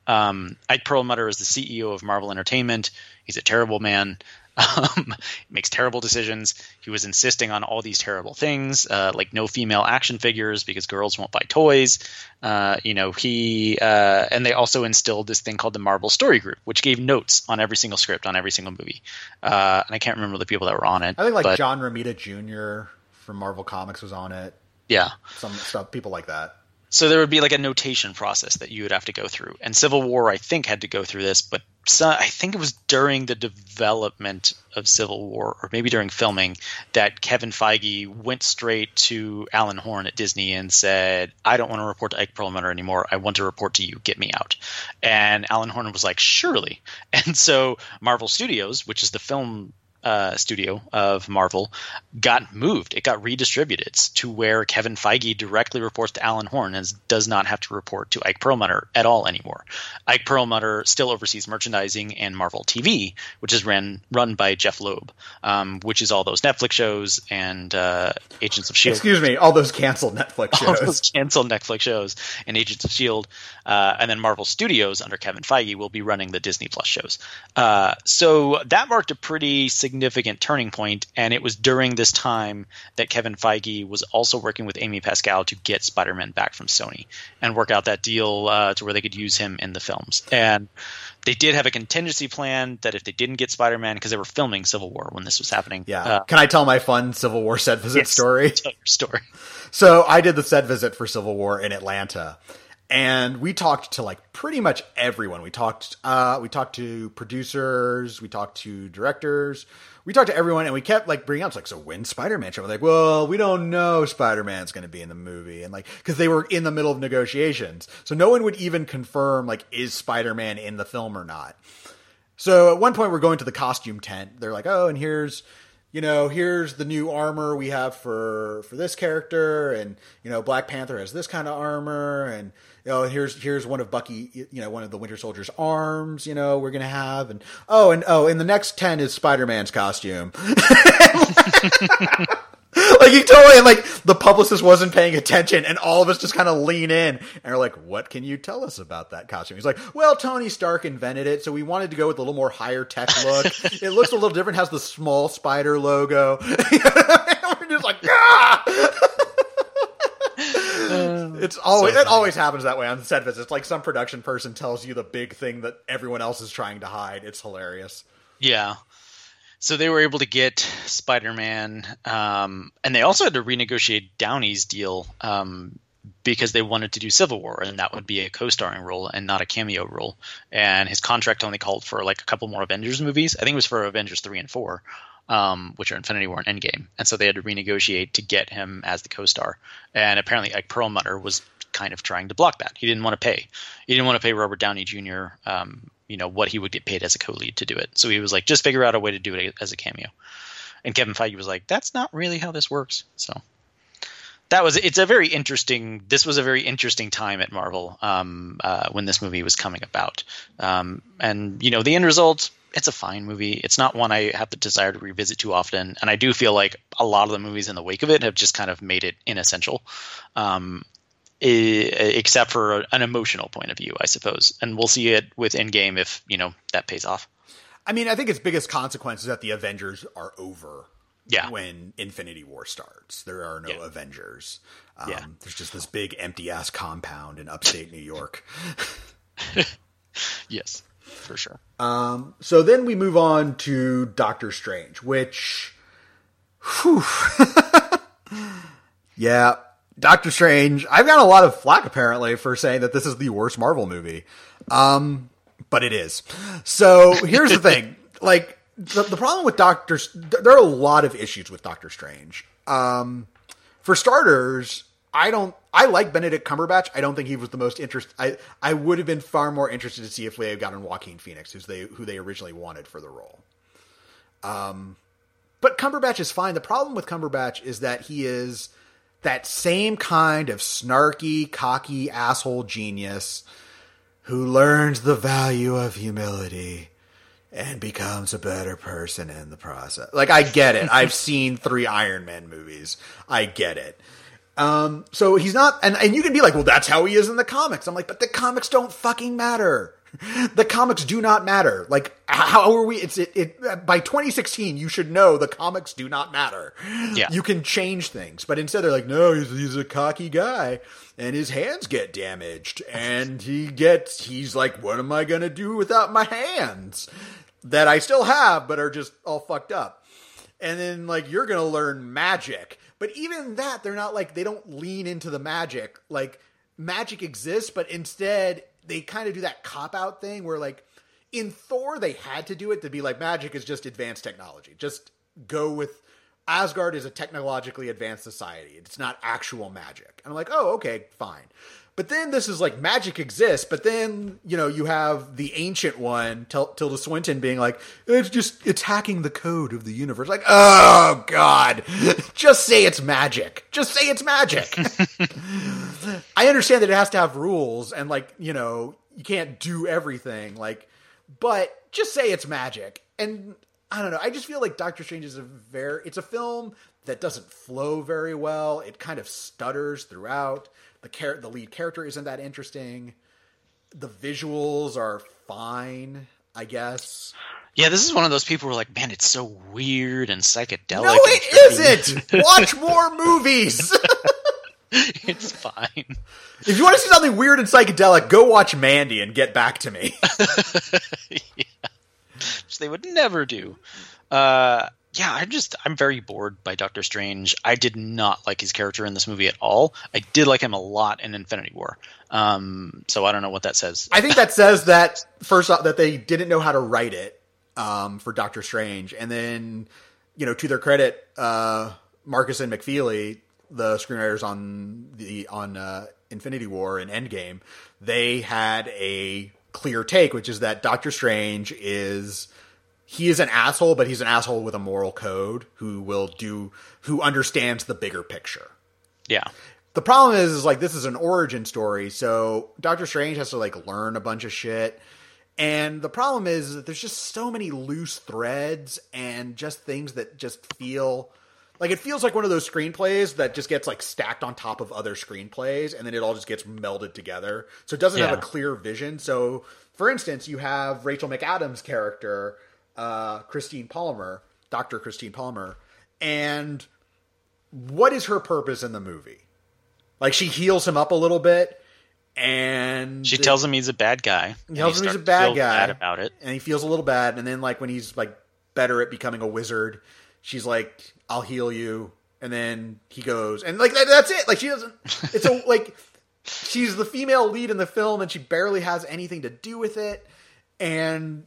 Um, Ike Perlmutter is the CEO of Marvel Entertainment. He's a terrible man. Um, makes terrible decisions. He was insisting on all these terrible things, uh, like no female action figures because girls won't buy toys. Uh, you know, he uh, and they also instilled this thing called the Marvel Story Group, which gave notes on every single script on every single movie. Uh, and I can't remember the people that were on it. I think like but, John Romita Jr. from Marvel Comics was on it. Yeah. Some stuff, people like that. So there would be like a notation process that you would have to go through. And Civil War, I think, had to go through this, but I think it was during the development of Civil War, or maybe during filming, that Kevin Feige went straight to Alan Horn at Disney and said, I don't want to report to Ike Perlmutter anymore. I want to report to you. Get me out. And Alan Horn was like, surely. And so Marvel Studios, which is the film uh, studio of Marvel got moved. It got redistributed to where Kevin Feige directly reports to Alan Horn and does not have to report to Ike Perlmutter at all anymore. Ike Perlmutter still oversees merchandising and Marvel TV, which is ran run by Jeff Loeb, um, which is all those Netflix shows and uh, Agents of Shield. Excuse me, all those canceled Netflix shows. All those canceled Netflix shows and Agents of Shield, uh, and then Marvel Studios under Kevin Feige will be running the Disney Plus shows. Uh, so that marked a pretty significant significant turning point, and it was during this time that Kevin Feige was also working with Amy Pascal to get Spider-Man back from Sony and work out that deal uh, to where they could use him in the films. And they did have a contingency plan that if they didn't get Spider-Man, because they were filming Civil War when this was happening. Yeah. Uh, Can I tell my fun Civil War set visit yes, story? Tell your story. So I did the set visit for Civil War in Atlanta and we talked to like pretty much everyone. We talked uh, we talked to producers, we talked to directors, we talked to everyone, and we kept like bringing up like, so when Spider Man show? We're like, well, we don't know Spider Man's going to be in the movie, and like because they were in the middle of negotiations, so no one would even confirm like is Spider Man in the film or not. So at one point, we're going to the costume tent. They're like, oh, and here's you know, here's the new armor we have for for this character, and you know, Black Panther has this kind of armor, and you know, here's here's one of Bucky, you know, one of the Winter Soldier's arms, you know, we're gonna have, and oh, and oh, in the next ten is Spider Man's costume. like you totally and like the publicist wasn't paying attention and all of us just kind of lean in and are like what can you tell us about that costume he's like well tony stark invented it so we wanted to go with a little more higher tech look it looks a little different has the small spider logo we're just like ah! It's always so it always happens that way on set visits. It's like some production person tells you the big thing that everyone else is trying to hide. It's hilarious. Yeah, so they were able to get Spider-Man, um, and they also had to renegotiate Downey's deal um, because they wanted to do Civil War, and that would be a co-starring role and not a cameo role. And his contract only called for like a couple more Avengers movies. I think it was for Avengers three and four, um, which are Infinity War and Endgame. And so they had to renegotiate to get him as the co-star. And apparently, Ike Perlmutter was kind of trying to block that. He didn't want to pay. He didn't want to pay Robert Downey Jr. Um, you know what he would get paid as a co-lead to do it. So he was like, just figure out a way to do it as a cameo. And Kevin Feige was like, that's not really how this works. So that was it's a very interesting. This was a very interesting time at Marvel um, uh, when this movie was coming about. Um, and you know the end result. It's a fine movie. It's not one I have the desire to revisit too often, and I do feel like a lot of the movies in the wake of it have just kind of made it inessential. Um, except for an emotional point of view, I suppose. And we'll see it with Endgame if you know that pays off. I mean, I think its biggest consequence is that the Avengers are over. Yeah. When Infinity War starts, there are no yeah. Avengers. Um, yeah. There's just this big empty ass compound in upstate New York. yes, for sure. Um, so then we move on to Doctor Strange, which, whew, yeah, Doctor Strange. I've got a lot of flack apparently for saying that this is the worst Marvel movie. Um, but it is. So here's the thing. Like the, the problem with Doctor, there are a lot of issues with Doctor Strange. Um, for starters, I don't. I like Benedict Cumberbatch. I don't think he was the most interested. I I would have been far more interested to see if they had gotten Joaquin Phoenix, who's they who they originally wanted for the role. Um, but Cumberbatch is fine. The problem with Cumberbatch is that he is that same kind of snarky, cocky asshole genius who learns the value of humility and becomes a better person in the process. Like I get it. I've seen 3 Iron Man movies. I get it. Um, so he's not and and you can be like, "Well, that's how he is in the comics." I'm like, "But the comics don't fucking matter." the comics do not matter. Like, how are we? It's it, it, by 2016. You should know the comics do not matter. Yeah, you can change things, but instead they're like, no, he's, he's a cocky guy, and his hands get damaged, and he gets. He's like, what am I gonna do without my hands that I still have, but are just all fucked up? And then like you're gonna learn magic, but even that they're not like they don't lean into the magic like magic exists, but instead they kind of do that cop out thing where like in Thor they had to do it to be like magic is just advanced technology. Just go with Asgard is a technologically advanced society. It's not actual magic. I'm like, oh, okay, fine. But then this is like magic exists, but then, you know, you have the ancient one, Tilda Swinton, being like, it's just, it's hacking the code of the universe. Like, oh, God. Just say it's magic. Just say it's magic. I understand that it has to have rules and, like, you know, you can't do everything. Like, but just say it's magic. And I don't know. I just feel like Doctor Strange is a very, it's a film that doesn't flow very well. It kind of stutters throughout the char- the lead character isn't that interesting. The visuals are fine, I guess. Yeah, this is one of those people who are like, man, it's so weird and psychedelic. No, it isn't. Watch more movies. it's fine. If you want to see something weird and psychedelic, go watch Mandy and get back to me. yeah. Which they would never do. Uh, yeah, I'm just I'm very bored by Doctor Strange. I did not like his character in this movie at all. I did like him a lot in Infinity War. Um, so I don't know what that says. I think that says that first off that they didn't know how to write it um, for Doctor Strange, and then you know to their credit, uh, Markus and McFeely, the screenwriters on the on uh, Infinity War and Endgame, they had a clear take, which is that Doctor Strange is he is an asshole, but he's an asshole with a moral code who will do who understands the bigger picture. Yeah. The problem is, is like this is an origin story, so Doctor Strange has to like learn a bunch of shit. And the problem is that there's just so many loose threads and just things that just feel like it feels like one of those screenplays that just gets like stacked on top of other screenplays and then it all just gets melded together. So it doesn't Yeah. have a clear vision. So for instance, you have Rachel McAdams' character, uh, Christine Palmer, Dr. Christine Palmer, and what is her purpose in the movie? Like she heals him up a little bit and She tells him he's a bad guy. tells he him he's a bad guy. Bad about it. and he feels a little bad and then like when he's like better at becoming a wizard she's like i'll heal you and then he goes and like that, that's it like she doesn't it's a like she's the female lead in the film and she barely has anything to do with it and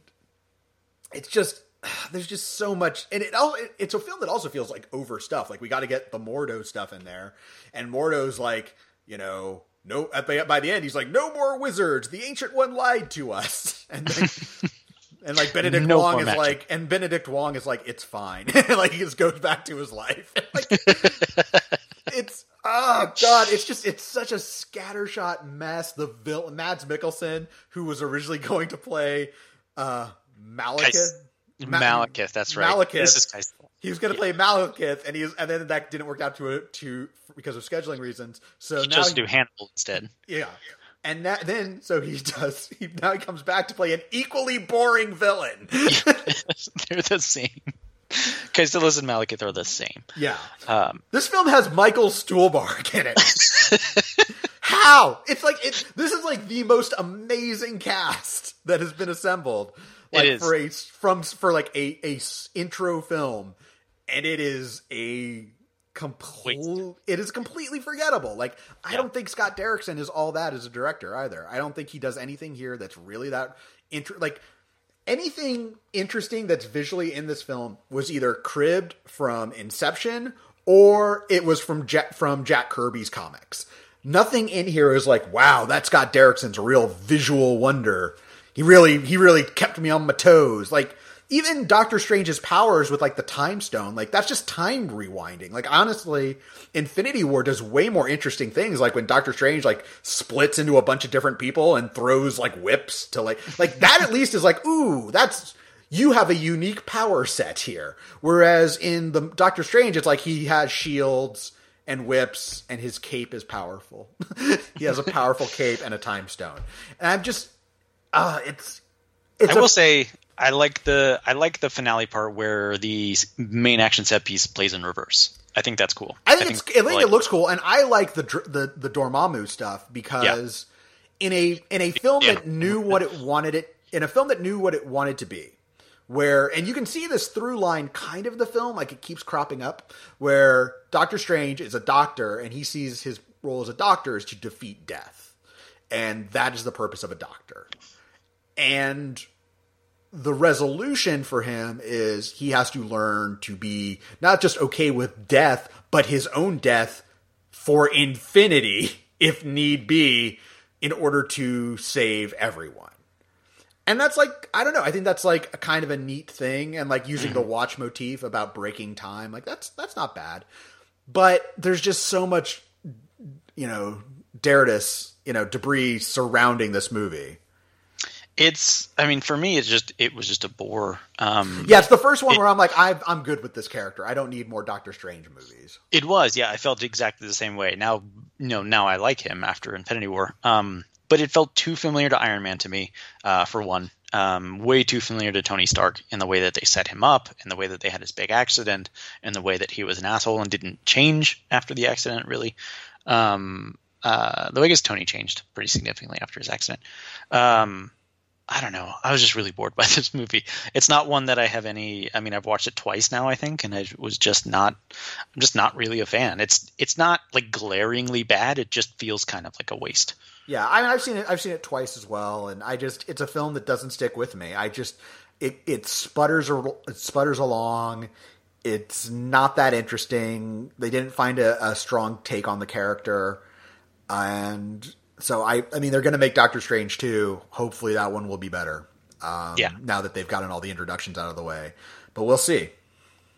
it's just there's just so much and it all it, it's a film that also feels like over stuff. Like we got to get the mordo stuff in there and mordo's like you know no at the by the end he's like no more wizards. The ancient one lied to us. And then and like benedict No wong is magic. like and benedict wong is like it's fine. Like he just goes back to his life. Like it's oh god it's just it's such a scattershot mess. The villain mads mikkelsen who was originally going to play uh malekith Ma- Malekith, that's right. Malekith. This is he was going to play Malekith, and he was, and then that didn't work out to a, to because of scheduling reasons. So He now, chose he- to do Hannibal instead. yeah, and that, then so he does. He now he comes back to play an equally boring villain. They're the same. Castells and Malekith are the same. yeah, Um, this film has Michael Stuhlbarg in it. How? It's like it. This is like the most amazing cast that has been assembled. Like is. for a from for like a a intro film, and it is a complete. It is completely forgettable. Like I don't think Scott Derrickson is all that as a director either. I don't think he does anything here that's really that inter- like anything interesting that's visually in this film was either cribbed from Inception or it was from Jack, from Jack Kirby's comics. Nothing in here is like, wow, that's Scott Derrickson's real visual wonder. He really, he really kept me on my toes. Like even Doctor Strange's powers with like the time stone, like that's just time rewinding. Like honestly, Infinity War does way more interesting things. Like when Doctor Strange like splits into a bunch of different people and throws like whips to like like that at least is like ooh that's you have a unique power set here. Whereas in the Doctor Strange, it's like he has shields and whips and his cape is powerful. he has a powerful cape and a time stone. And I'm just uh it's it's I a- will say I like the I like the finale part where the main action set piece plays in reverse. I think that's cool. I think, it's, I think like, it looks cool, and I like the the the Dormammu stuff because in a in a film Yeah. that knew what it wanted it in a film that knew what it wanted to be, where and you can see this through line kind of the film, like it keeps cropping up, where Doctor Strange is a doctor and he sees his role as a doctor is to defeat death, and that is the purpose of a doctor, and the resolution for him is he has to learn to be not just okay with death, but his own death for infinity, if need be, in order to save everyone. And that's like, I don't know, I think that's like a kind of a neat thing and like using the mm-hmm. watch motif about breaking time. Like that's that's not bad. But there's just so much you know, Derdis, you know, debris surrounding this movie. It's I mean for me it's just it was just a bore. Um, Yeah, it's the first one where I'm like, i I'm good with this character. I don't need more Doctor Strange movies. It was, yeah. I felt exactly the same way. Now, you know, now I like him after Infinity War. Um, but it felt too familiar to Iron Man to me, uh, for one. Um, way too familiar to Tony Stark in the way that they set him up, in the way that they had his big accident, in the way that he was an asshole and didn't change after the accident, really. Um, uh, though I guess Tony changed pretty significantly after his accident. Um, I don't know. I was just really bored by this movie. It's not one that I have any. I mean, I've watched it twice now, I think, and I was just not. I'm just not really a fan. It's it's not like glaringly bad. It just feels kind of like a waste. Yeah, I mean, I've seen it. I've seen it twice as well, and I just it's a film that doesn't stick with me. I just it it sputters or it sputters along. It's not that interesting. They didn't find a, a strong take on the character, and so I I mean they're going to make Doctor Strange too. Hopefully that one will be better. Um, Yeah. Now that they've gotten all the introductions out of the way, but we'll see.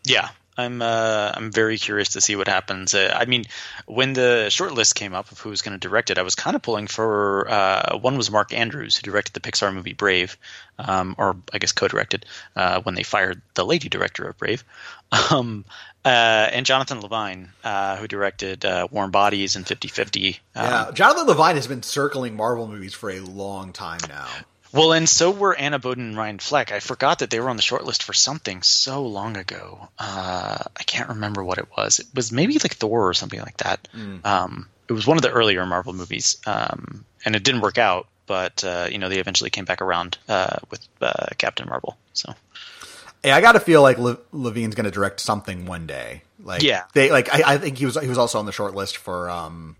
Yeah, I'm uh, I'm very curious to see what happens. Uh, I mean, when the short list came up of who was going to direct it, I was kind of pulling for uh, one was Mark Andrews who directed the Pixar movie Brave, um, or I guess co-directed uh, when they fired the lady director of Brave, um, uh, and Jonathan Levine uh, who directed Warm Bodies and 50-50. Um, Yeah, Jonathan Levine has been circling Marvel movies for a long time now. Well, and so were Anna Boden and Ryan Fleck. I forgot that they were on the shortlist for something so long ago. Uh, I can't remember what it was. It was maybe like Thor or something like that. Um, it was one of the earlier Marvel movies, um, and it didn't work out. But uh, you know, they eventually came back around uh, with uh, Captain Marvel. So Hey, I got to feel like Le- Levine's going to direct something one day. Like, Yeah. they like. I, I think he was he was also on the short list for um,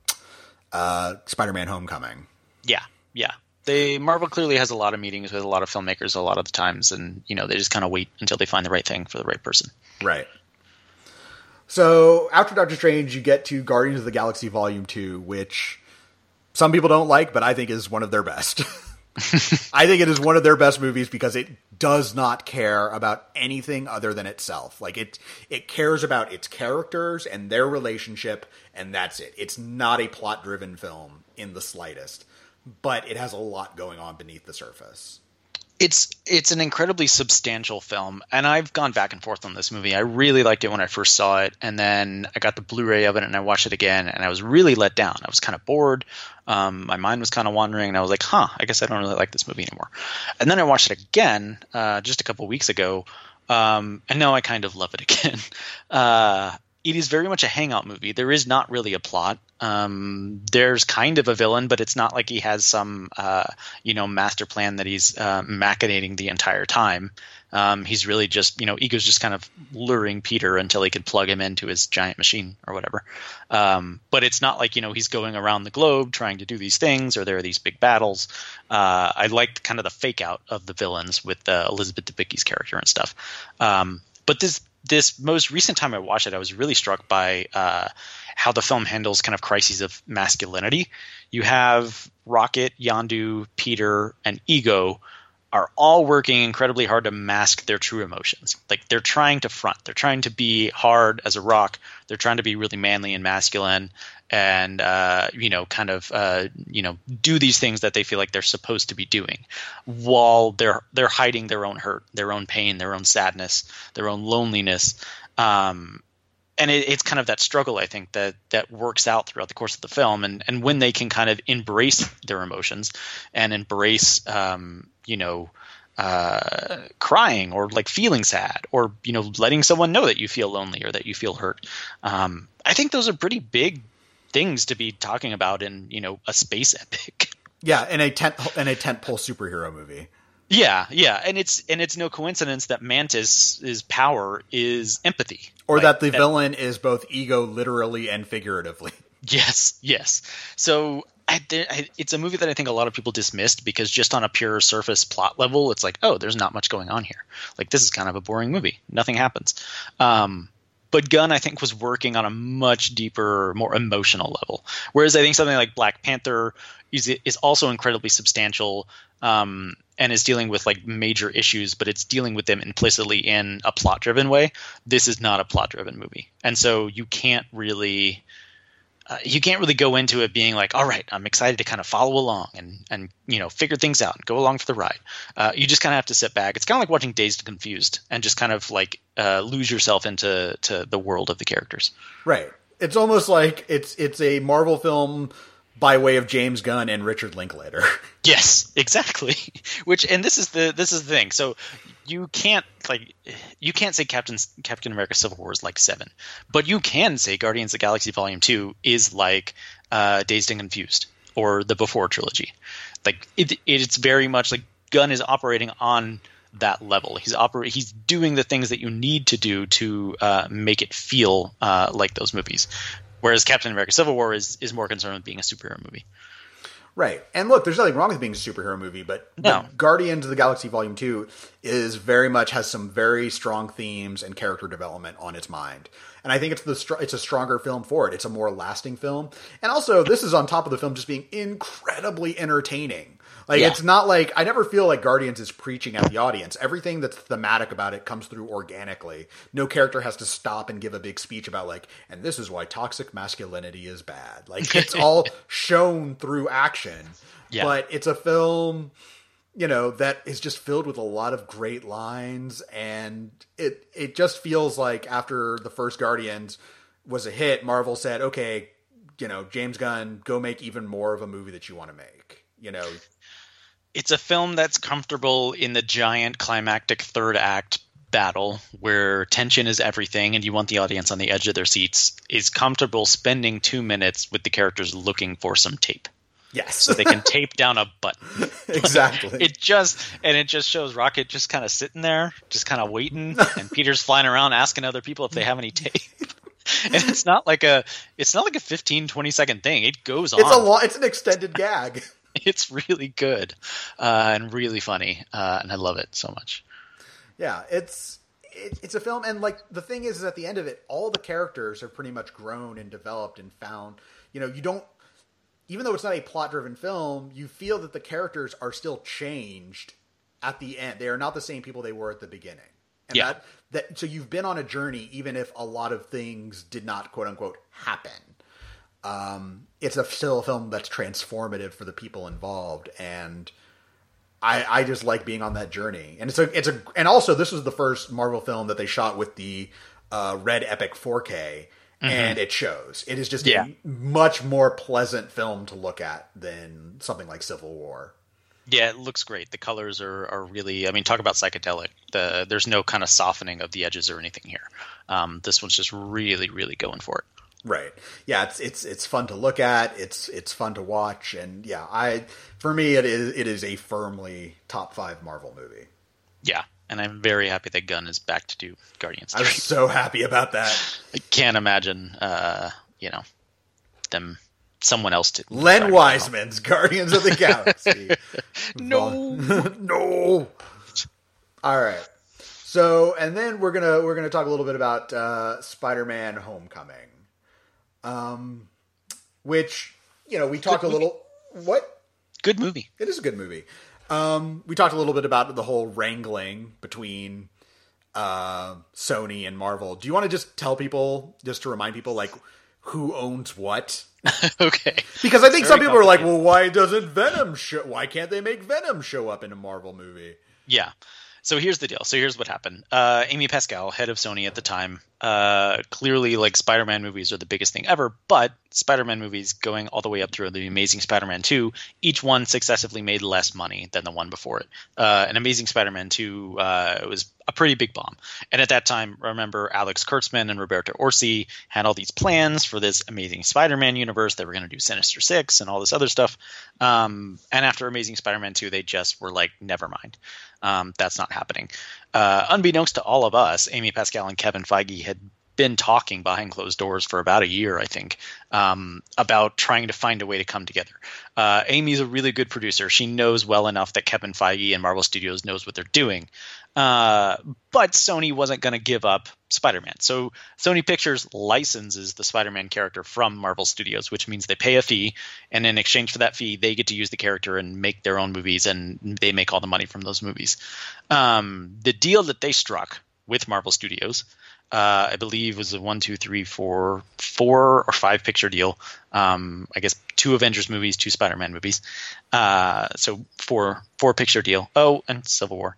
uh, Spider-Man: Homecoming. yeah, yeah. They Marvel clearly has a lot of meetings with a lot of filmmakers a lot of the times, and you know they just kind of wait until they find the right thing for the right person. Right. So after Doctor Strange, you get to Guardians of the Galaxy Volume Two, which some people don't like, but I think is one of their best. I think it is one of their best movies because it does not care about anything other than itself. Like it it cares about its characters and their relationship and that's it. It's not a plot-driven film in the slightest, but it has a lot going on beneath the surface. it's it's an incredibly substantial film and i've gone back and forth on this movie. I really liked it when i first saw it and then i got the blu-ray of it and i watched it again and i was really let down. I was kind of bored. Um, my mind was kind of wandering and i was like huh i guess i don't really like this movie anymore. And then i watched it again uh, just a couple weeks ago. Um, and now i kind of love it again. Uh, it is very much a hangout movie. There is not really a plot. Um, there's kind of a villain, but it's not like he has some, uh, you know, master plan that he's uh, machinating the entire time. Um, he's really just, you know, Ego's just kind of luring Peter until he could plug him into his giant machine or whatever. Um, but it's not like, you know, he's going around the globe trying to do these things or there are these big battles. Uh, I liked kind of the fake out of the villains with uh, Elizabeth Debicki's character and stuff. Um, but this this most recent time I watched it, I was really struck by uh, how the film handles kind of crises of masculinity. You have Rocket, Yondu, Peter, and Ego are all working incredibly hard to mask their true emotions. Like they're trying to front, they're trying to be hard as a rock, they're trying to be really manly and masculine, and uh, you know, kind of uh, you know, do these things that they feel like they're supposed to be doing, while they're they're hiding their own hurt, their own pain, their own sadness, their own loneliness. Um, and it, it's kind of that struggle I think that that works out throughout the course of the film, and and when they can kind of embrace their emotions and embrace, um, you know, uh, crying or like feeling sad or you know letting someone know that you feel lonely or that you feel hurt. Um, I think those are pretty big things to be talking about in you know a space epic. Yeah, in a tent in a tentpole superhero movie. Yeah, yeah, and it's and it's no coincidence that Mantis's power is empathy, Or Like, that the villain is both ego literally and figuratively. Yes, yes. So I, I, it's a movie that I think a lot of people dismissed because just on a pure surface plot level, it's like, oh, there's not much going on here. Like this is kind of a boring movie. Nothing happens. Um, but Gunn, I think, was working on a much deeper, more emotional level. Whereas I think something like Black Panther is is also incredibly substantial um, and is dealing with like major issues, but it's dealing with them implicitly in a plot driven way. This is not a plot driven movie, and so you can't really uh, you can't really go into it being like, all right, I'm excited to kind of follow along and and you know figure things out and go along for the ride. Uh, you just kind of have to sit back. It's kind of like watching Dazed and Confused and just kind of like uh, lose yourself into to the world of the characters. Right. It's almost like it's it's a Marvel film by way of James Gunn and Richard Linklater. Yes, exactly. Which and this is the this is the thing. So you can't like you can't say Captain Captain America Civil War is like seven, but you can say Guardians of the Galaxy Volume Two is like uh, Dazed and Confused or the Before trilogy. Like it, it's very much like Gunn is operating on that level. He's oper- He's doing the things that you need to do to uh, make it feel uh, like those movies. Whereas Captain America Civil War is is more concerned with being a superhero movie. right. And look, there's nothing wrong with being a superhero movie, but, No. Guardians of the Galaxy Volume 2 is very much has some very strong themes and character development on its mind. and I think it's the it's a stronger film for it. It's a more lasting film, and also this is on top of the film just being incredibly entertaining. Like yeah. it's not like I never feel like Guardians is preaching at the audience. Everything that's thematic about it comes through organically. No character has to stop and give a big speech about like, and this is why toxic masculinity is bad. Like it's all shown through action. Yeah. But it's a film you know that is just filled with a lot of great lines and it it just feels like after the first guardians was a hit marvel said okay you know james gunn go make even more of a movie that you want to make you know it's a film that's comfortable in the giant climactic third act battle where tension is everything and you want the audience on the edge of their seats is comfortable spending two minutes with the characters looking for some tape Yes. so they can tape down a button. exactly. it just and it just shows Rocket just kind of sitting there, just kind of waiting, and Peter's flying around asking other people if they have any tape. and it's not like a it's not like a 15 20 second thing. It goes on. It's a long, it's an extended gag. it's really good uh, and really funny, uh, and I love it so much. Yeah, it's it, it's a film, and like the thing is, is at the end of it, all the characters are pretty much grown and developed and found. You know, you don't even though it's not a plot driven film, you feel that the characters are still changed at the end. They are not the same people they were at the beginning. And yeah. that, that so you've been on a journey even if a lot of things did not quote unquote happen. Um, it's a still a film that's transformative for the people involved and I, I just like being on that journey. And it's a it's a and also this was the first Marvel film that they shot with the uh, Red Epic 4K Mm-hmm. and it shows. It is just yeah. a much more pleasant film to look at than something like Civil War. Yeah, it looks great. The colors are, are really. I mean, talk about psychedelic. The there's no kind of softening of the edges or anything here. Um, this one's just really, really going for it. Right. Yeah, it's it's it's fun to look at. It's it's fun to watch, and yeah, I for me it is it is a firmly top five Marvel movie. Yeah, and I'm very happy that Gunn is back to do Guardians. 3. I'm so happy about that. I can't imagine, uh, you know, them someone else to Len Wiseman's Guardians of the Galaxy. no, no. All right. So, and then we're gonna we're gonna talk a little bit about uh, Spider-Man: Homecoming, um, which you know we talked a little. What? Good movie. It is a good movie. Um, we talked a little bit about the whole wrangling between uh, Sony and Marvel. Do you want to just tell people, just to remind people, like who owns what? okay. Because I think some people are like, well, why doesn't Venom show? Why can't they make Venom show up in a Marvel movie? Yeah. So here's the deal. So here's what happened. Uh, Amy Pascal, head of Sony at the time, uh, clearly like Spider-Man movies are the biggest thing ever, but Spider-Man movies going all the way up through the Amazing Spider-Man 2, each one successively made less money than the one before it. Uh, an Amazing Spider-Man 2 uh, was a pretty big bomb. And at that time, remember Alex Kurtzman and Roberto Orci had all these plans for this Amazing Spider-Man universe. They were going to do Sinister Six and all this other stuff. Um, and after Amazing Spider-Man 2, they just were like, never mind. Um, that's not happening. Uh, unbeknownst to all of us, Amy Pascal and Kevin Feige had been talking behind closed doors for about a year, I think, um, about trying to find a way to come together. Uh, Amy's a really good producer. She knows well enough that Kevin Feige and Marvel Studios knows what they're doing. Uh, but Sony wasn't going to give up Spider-Man. So Sony Pictures licenses the Spider-Man character from Marvel Studios, which means they pay a fee, and in exchange for that fee, they get to use the character and make their own movies, and they make all the money from those movies. Um, the deal that they struck with Marvel Studios uh, I believe was a one, two, three, four, four or five picture deal. Um, I guess two Avengers movies, two Spider-Man movies. Uh, so four, four picture deal. Oh, and Civil War,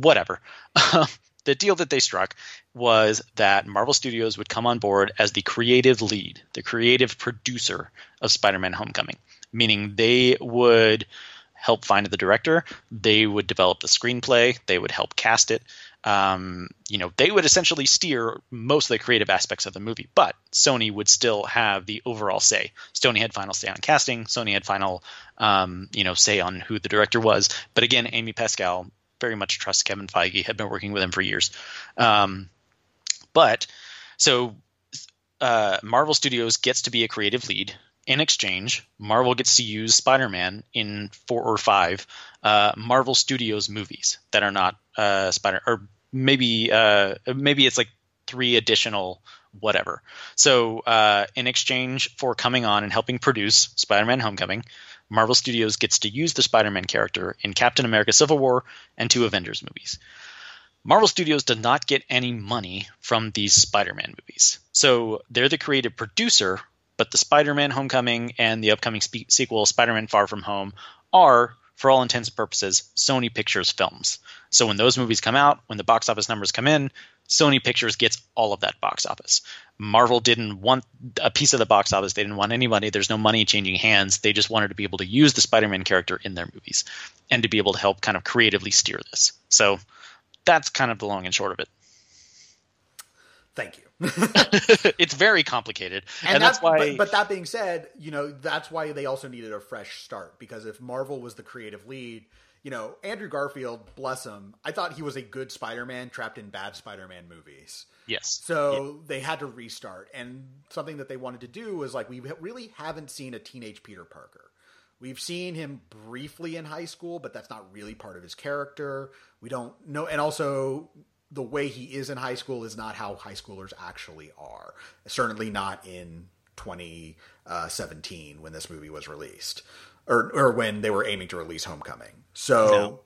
whatever. the deal that they struck was that Marvel Studios would come on board as the creative lead, the creative producer of Spider-Man: Homecoming, meaning they would help find the director, they would develop the screenplay, they would help cast it, um, you know, they would essentially steer most of the creative aspects of the movie, but Sony would still have the overall say. Sony had final say on casting. Sony had final, um, you know, say on who the director was. But again, Amy Pascal very much trust Kevin Feige. Had been working with him for years. Um, but so uh, Marvel Studios gets to be a creative lead. In exchange, Marvel gets to use Spider-Man in four or five uh, Marvel Studios movies that are not uh, Spider or maybe uh, maybe it's like three additional whatever. So, uh, in exchange for coming on and helping produce Spider Man Homecoming, Marvel Studios gets to use the Spider Man character in Captain America Civil War and two Avengers movies. Marvel Studios does not get any money from these Spider Man movies. So, they're the creative producer, but the Spider Man Homecoming and the upcoming spe- sequel, Spider Man Far From Home, are for all intents and purposes, Sony Pictures films. So when those movies come out, when the box office numbers come in, Sony Pictures gets all of that box office. Marvel didn't want a piece of the box office. They didn't want any money. There's no money changing hands. They just wanted to be able to use the Spider Man character in their movies and to be able to help kind of creatively steer this. So that's kind of the long and short of it. Thank you. it's very complicated, and, and that's, that's, why. But, but, that being said, you know that's why they also needed a fresh start because if Marvel was the creative lead, you know Andrew Garfield, bless him, I thought he was a good Spider-Man trapped in bad Spider-Man movies. Yes. So yeah. they had to restart, and something that they wanted to do was like we really haven't seen a teenage Peter Parker. We've seen him briefly in high school, but that's not really part of his character. We don't know, and also the way he is in high school is not how high schoolers actually are. Certainly not in 2017 when this movie was released, or or when they were aiming to release Homecoming. So. No.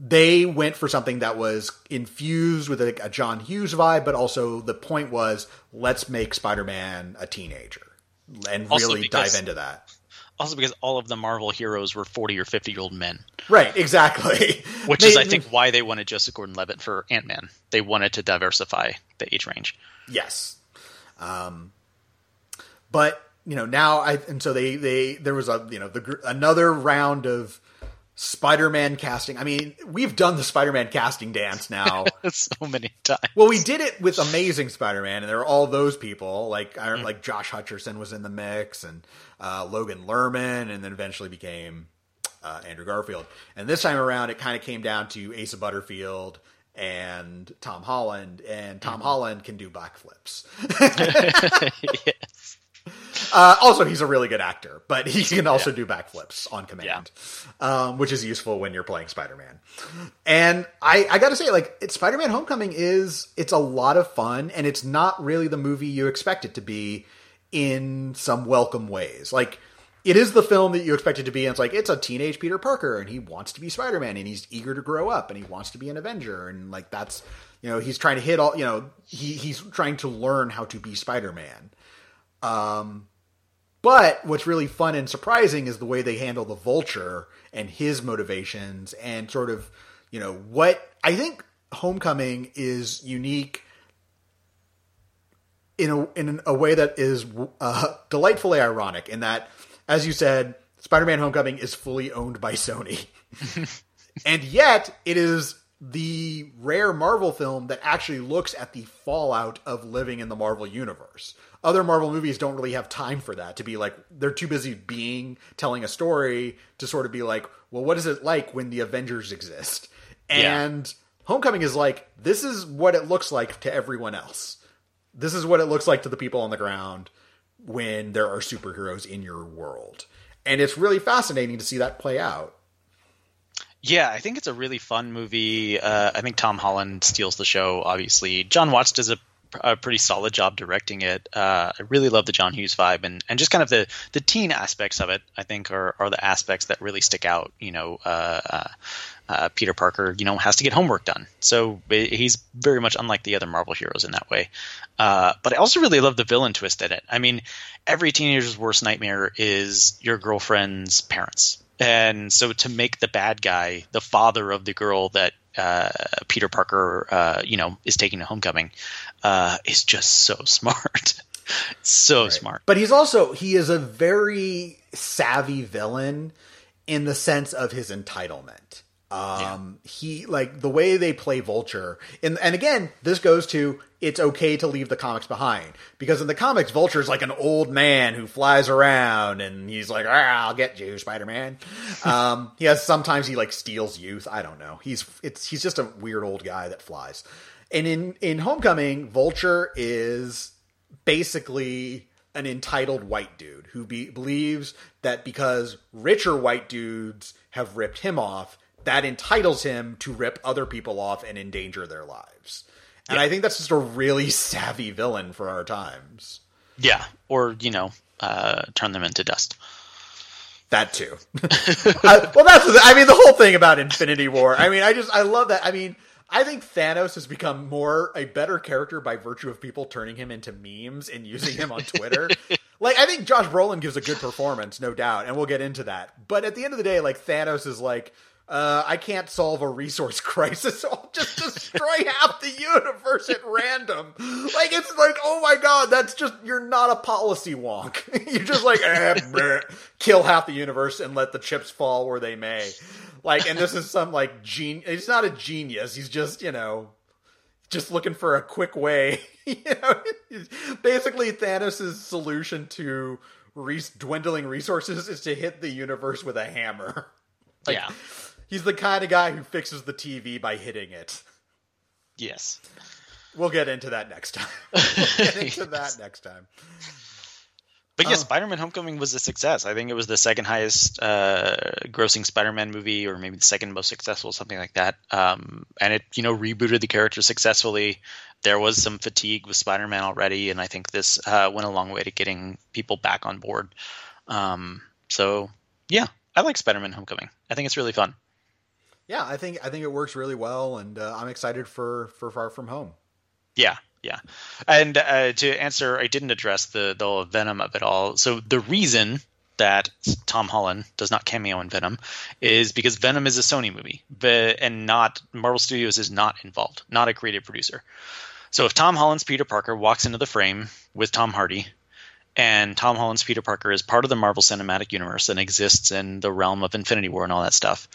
They went for something that was infused with a, a John Hughes vibe, but also the point was let's make Spider Man a teenager and really dive into that also because all of the Marvel heroes were 40 or 50 year old men. Right, exactly. Which they, is, I think, why they wanted Joseph Gordon Levitt for Ant Man. They wanted to diversify the age range. Yes. Um, but, you know, now I, and so they, they, there was a, you know, the, another round of Spider-Man casting. I mean, we've done the Spider-Man casting dance now so many times. Well, we did it with Amazing Spider-Man, and there were all those people. Like, I mm. like Josh Hutcherson was in the mix, and uh, Logan Lerman, and then eventually became uh, Andrew Garfield. And this time around, it kind of came down to Asa Butterfield and Tom Holland, and Tom mm. Holland can do backflips. yes. Uh, also, he's a really good actor, but he can also yeah. do backflips on command, yeah. um, which is useful when you're playing Spider-Man. And I, I got to say, like, Spider-Man: Homecoming is it's a lot of fun, and it's not really the movie you expect it to be in some welcome ways. Like, it is the film that you expect it to be. And it's like it's a teenage Peter Parker, and he wants to be Spider-Man, and he's eager to grow up, and he wants to be an Avenger, and like that's you know he's trying to hit all you know he he's trying to learn how to be Spider-Man um, but what's really fun and surprising is the way they handle the vulture and his motivations and sort of, you know, what I think Homecoming is unique in a in a way that is uh, delightfully ironic. In that, as you said, Spider-Man: Homecoming is fully owned by Sony, and yet it is the rare Marvel film that actually looks at the fallout of living in the Marvel universe other Marvel movies don't really have time for that to be like they're too busy being telling a story to sort of be like, well, what is it like when the Avengers exist? And yeah. Homecoming is like this is what it looks like to everyone else. This is what it looks like to the people on the ground when there are superheroes in your world. And it's really fascinating to see that play out. Yeah, I think it's a really fun movie. Uh, I think Tom Holland steals the show. Obviously, John Watts does a a pretty solid job directing it. Uh, I really love the John Hughes vibe and, and just kind of the, the teen aspects of it. I think are, are the aspects that really stick out. You know, uh, uh, uh Peter Parker, you know, has to get homework done, so he's very much unlike the other Marvel heroes in that way. Uh, but I also really love the villain twist in it. I mean, every teenager's worst nightmare is your girlfriend's parents. And so to make the bad guy the father of the girl that uh, Peter Parker, uh, you know, is taking to Homecoming, uh, is just so smart, so right. smart. But he's also he is a very savvy villain in the sense of his entitlement. Um, yeah. he like the way they play Vulture, and and again, this goes to it's okay to leave the comics behind because in the comics, Vulture is like an old man who flies around and he's like, ah, "I'll get you, Spider Man." um, he has sometimes he like steals youth. I don't know. He's it's he's just a weird old guy that flies. And in in Homecoming, Vulture is basically an entitled white dude who be, believes that because richer white dudes have ripped him off that entitles him to rip other people off and endanger their lives. And Yeah. I think that's just a really savvy villain for our times. Yeah, or you know, uh, turn them into dust. That too. I, well, that's I mean the whole thing about Infinity War. I mean, I just I love that. I mean, I think Thanos has become more a better character by virtue of people turning him into memes and using him on Twitter. like I think Josh Brolin gives a good performance, no doubt, and we'll get into that. But at the end of the day, like Thanos is like. Uh, I can't solve a resource crisis, so I'll just destroy half the universe at random. Like it's like, oh my god, that's just you're not a policy wonk. you're just like eh, bleh, kill half the universe and let the chips fall where they may. Like, and this is some like gene. He's not a genius. He's just you know, just looking for a quick way. you know, basically Thanos' solution to re- dwindling resources is to hit the universe with a hammer. Like, yeah. He's the kind of guy who fixes the TV by hitting it. Yes. We'll get into that next time. we'll get into that next time. But yeah, Oh. Spider-Man: Homecoming was a success. I think it was the second highest uh, grossing Spider-Man movie, or maybe the second most successful, something like that. Um, and it, you know, rebooted the character successfully. There was some fatigue with Spider-Man already, and I think this uh, went a long way to getting people back on board. Um, so yeah, I like Spider-Man: Homecoming. I think it's really fun. Yeah, I think I think it works really well, and uh, I'm excited for for Far From Home. Yeah, yeah. And uh, to answer, I didn't address the the Venom of it all. So the reason that Tom Holland does not cameo in Venom is because Venom is a Sony movie, and not Marvel Studios is not involved, not a creative producer. So if Tom Holland's Peter Parker walks into the frame with Tom Hardy, and Tom Holland's Peter Parker is part of the Marvel Cinematic Universe and exists in the realm of Infinity War and all that stuff,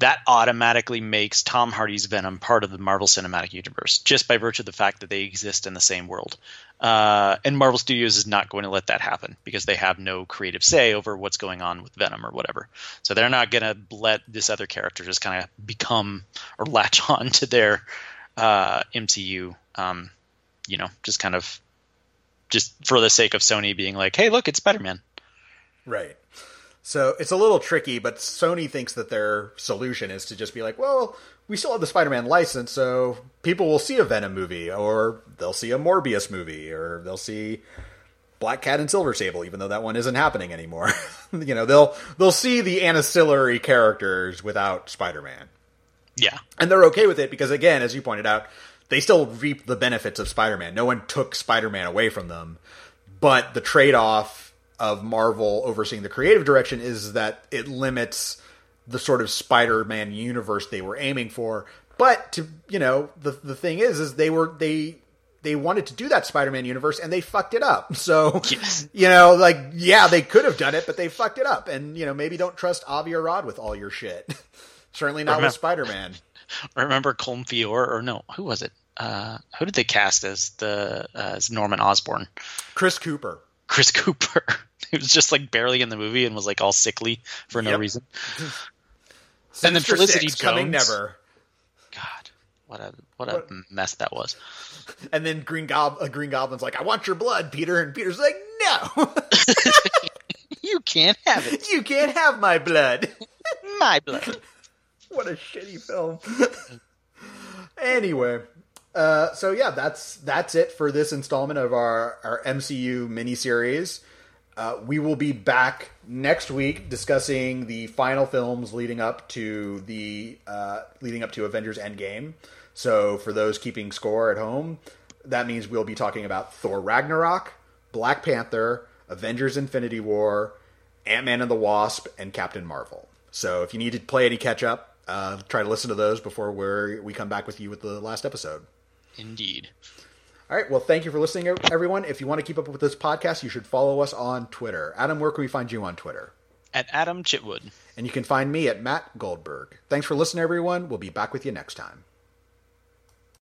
that automatically makes Tom Hardy's Venom part of the Marvel Cinematic Universe just by virtue of the fact that they exist in the same world. Uh, and Marvel Studios is not going to let that happen because they have no creative say over what's going on with Venom or whatever. So they're not going to let this other character just kind of become or latch on to their uh, MCU. Um, you know, just kind of just for the sake of Sony being like, "Hey, look, it's Spider-Man." Right. So it's a little tricky, but Sony thinks that their solution is to just be like, well, we still have the Spider-Man license, so people will see a Venom movie, or they'll see a Morbius movie, or they'll see Black Cat and Silver Sable, even though that one isn't happening anymore. you know, they'll they'll see the ancillary characters without Spider-Man. Yeah, And they're okay with it because, again, as you pointed out, they still reap the benefits of Spider Man. No one took Spider Man away from them. But the trade off of Marvel overseeing the creative direction is that it limits the sort of Spider Man universe they were aiming for. But to you know, the the thing is, is they were they they wanted to do that Spider Man universe and they fucked it up. So Yes. you know, like yeah, they could have done it, but they fucked it up. And you know, maybe don't trust Avi Arad with all your shit. Certainly not with Spider Man. remember Colm Feore or no? Who was it? Uh, who did they cast as the uh, as Norman Osborn? Chris Cooper. Chris Cooper. he was just like barely in the movie and was like all sickly for no Yep. reason. And then Sinister Felicity Six, coming Jones. never. God, what a what a What- mess that was. And then Green Gob- uh, Green Goblin's like, "I want your blood, Peter," and Peter's like, "No, You can't have it. you can't have my blood." My blood. what a shitty film. anyway, uh, so yeah, that's that's it for this installment of our our MCU miniseries. Uh, we will be back next week discussing the final films leading up to the uh, leading up to Avengers Endgame. So for those keeping score at home, that means we'll be talking about Thor Ragnarok, Black Panther, Avengers Infinity War, Ant Man and the Wasp, and Captain Marvel. So if you need to play any catch up, uh, try to listen to those before we we come back with you with the last episode. Indeed. All right. Well, thank you for listening, everyone. If you want to keep up with this podcast, you should follow us on Twitter. Adam, where can we find you on Twitter? At Adam Chitwood. And you can find me at Matt Goldberg. Thanks for listening, everyone. We'll be back with you next time.